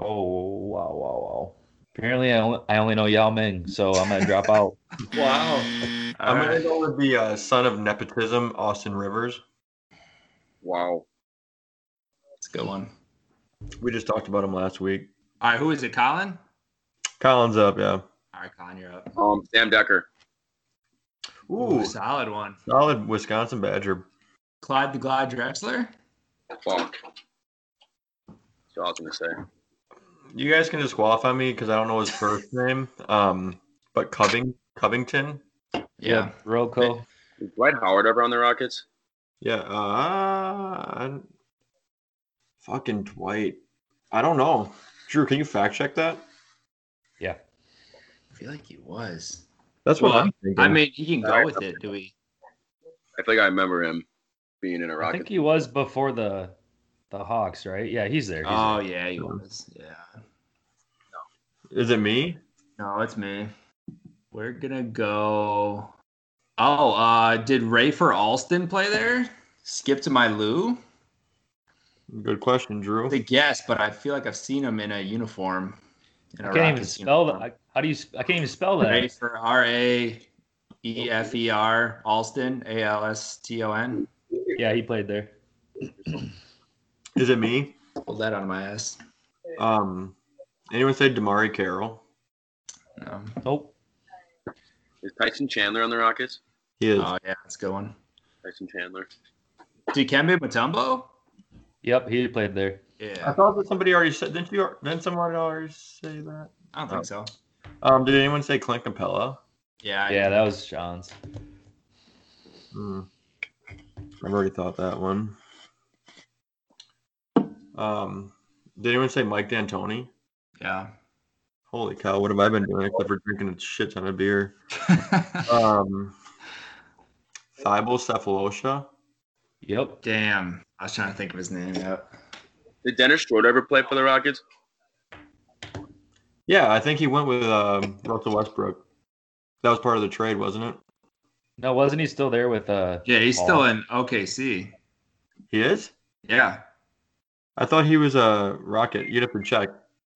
Oh wow wow wow! Apparently, I only, I only know Yao Ming, so I'm gonna drop out. Wow. I'm gonna go with the uh, son of nepotism, Austin Rivers. Wow. That's a good one. We just talked about him last week. All right, who is it? Collin. Collin's up, yeah. All right, Collin, you're up. Um, Sam Dekker. Ooh, Ooh, solid one. solid Wisconsin Badger. Clyde the Glide Drexler. Fuck. That's what I was gonna say. You guys can disqualify me because I don't know his first name. Um, but Coving Covington. Yeah. Rocco. Is Dwight Howard ever on the Rockets? Yeah. Uh, I- fucking Dwight. I don't know. Drew, can you fact check that? Yeah. I feel like he was. That's what Well, I'm thinking. I mean, he can go with it. Do we? I think I remember him being in a I Rocket. I think he was before the the Hawks, right? Yeah, he's there. He's Oh there. yeah, he was. Yeah. Is it me? No, it's me. We're gonna go. Oh, uh, did Rafer Alston play there? Skip to my Lou. Good question, Drew. I guess, but I feel like I've seen him in a uniform. In a I can't even spell uniform. that. How do you? I can't even spell Ray that. for R A E F E R Alston A L S T O N. Yeah, he played there. Is it me? Pull that out of my ass. Um, anyone say DeMarre Carroll? No. Nope. Is Tyson Chandler on the Rockets? He is. Oh yeah, that's a good one. Tyson Chandler. Dikembe Mutombo? Yep, he played there. Yeah. I thought that somebody already said. Didn't you? Didn't someone already say that? I don't think so. Um, did anyone say Clint Capela? Yeah, I- Yeah, that was Sean's. Hmm. I've already thought that one. Um, did anyone say Mike D'Antoni? yeah. Holy cow! What have I been doing except for drinking a shit ton of beer? Um, Thabo Sefolosha. Yep. Damn, I was trying to think of his name. Yep. Did Dennis Schroeder ever play for the Rockets? Yeah, I think he went with um, Russell Westbrook. That was part of the trade, wasn't it? No, wasn't he still there with uh? Yeah, he's Paul? still in OKC. He is. Yeah. I thought he was a Rocket. You'd have to check.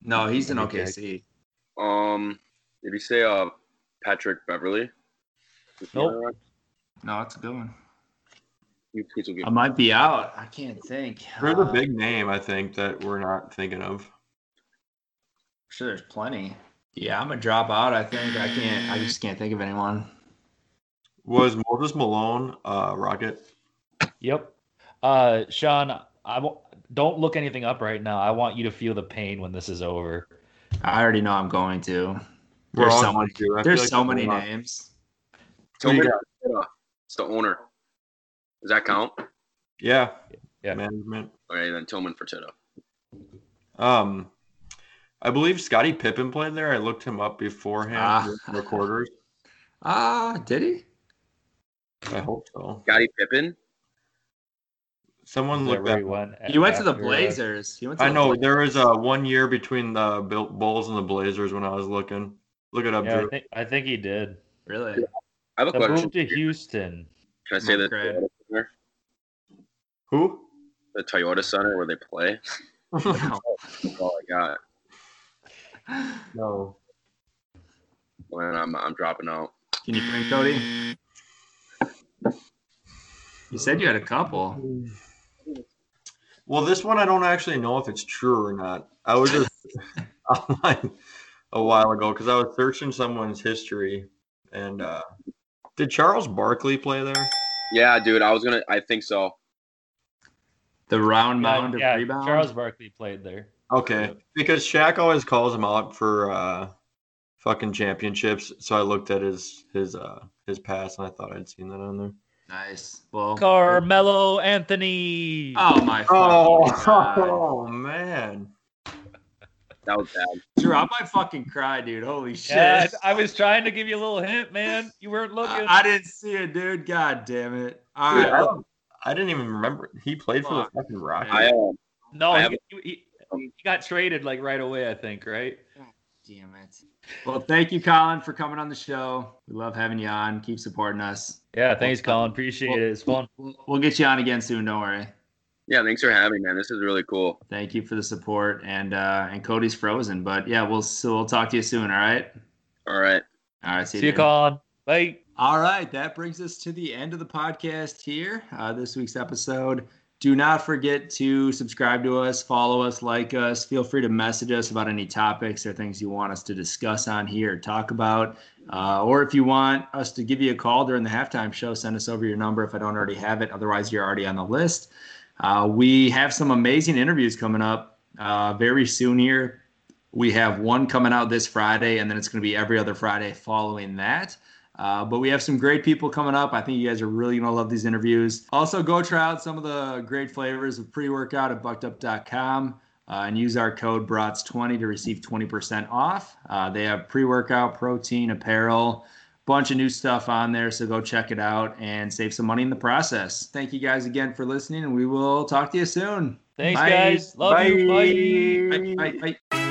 No, he's in Okay. OKC. Um, did you say uh Patrick Beverley? Nope. No, it's a good one. You please will give I might be out. I can't think. There's a Uh, big name I think that we're not thinking of. sure, there's plenty. Yeah, I'm gonna drop out. I think I can't. I just can't think of anyone. Was Moses Malone uh, Rocket? Yep. Uh, Sean, I won't, don't look anything up right now. I want you to feel the pain when this is over. I already know I'm going to. We're There's so going many. There's like so many names. Who you Tillman got? Fertitta. It's the owner. Does that count? Yeah. Yeah. Management. Okay, then Tillman Fertitta. Um, I believe Scottie Pippen played there. I looked him up beforehand. Ah. with recorders. Ah, did he? I hope so. Scottie Pippen. Someone looked where that. he went? He went to the uh, Blazers. He went to I the know Blazers. there was a one year between the Bulls and the Blazers when I was looking. Look it up, Yeah, I think I think he did. Really? I have a The question. move to Houston. Can I say that? Toyota Who? The Toyota Center where they play. No. That's all I got. no. When I'm I'm dropping out. Can you drink, Cody? You said you had a couple. Well, this one I don't actually know if it's true or not. I was just online a while ago because I was searching someone's history, and uh, did Charles Barkley play there? Yeah, dude. I was gonna. I think so. The round Yeah, mound of yeah, rebound. Charles Barkley played there. Okay, because Shaq always calls him out for uh, fucking championships. So I looked at his his uh, his past, and I thought I'd seen that on there. Nice. Well. Carmelo Anthony. Oh my. Oh, God. oh man. That was bad. Drew, I might fucking cry, dude. Holy shit. Yeah, I was trying to give you a little hint, man. You weren't looking. I, I didn't see it, dude. God damn it. All Dude, right. I, I didn't even remember he played for the Fuck. fucking Rockets. I um, no, I he, he, he- he got traded like right away. I think, right? Damn it. Well, thank you, Collin, for coming on the show. We love having you on. Keep supporting us. Yeah. Thanks, Collin. Appreciate it. It's fun. We'll, we'll get you on again soon. Don't worry. yeah. Thanks for having me, man. This is really cool. Thank you for the support. And uh, and Cody's frozen, but yeah, we'll so we'll talk to you soon. All right. All right. All right. See, See you, dude. Collin. Bye. All right, that brings us to the end of the podcast here. Uh, this week's episode. Do not forget to subscribe to us, follow us, like us. Feel free to message us about any topics or things you want us to discuss on here talk about. Uh, or if you want us to give you a call during the halftime show, send us over your number if I don't already have it. Otherwise, you're already on the list. Uh, we have some amazing interviews coming up uh, very soon here. We have one coming out this Friday, and then it's going to be every other Friday following that. Uh, but we have some great people coming up. I think you guys are really going to love these interviews. Also, go try out some of the great flavors of pre workout at buckedup.com uh, and use our code Brats20 to receive 20% off. Uh, they have pre workout, protein, apparel, bunch of new stuff on there. So go check it out and save some money in the process. Thank you guys again for listening, and we will talk to you soon. Thanks, Bye. guys. Love you. Bye. Bye. Bye. Bye.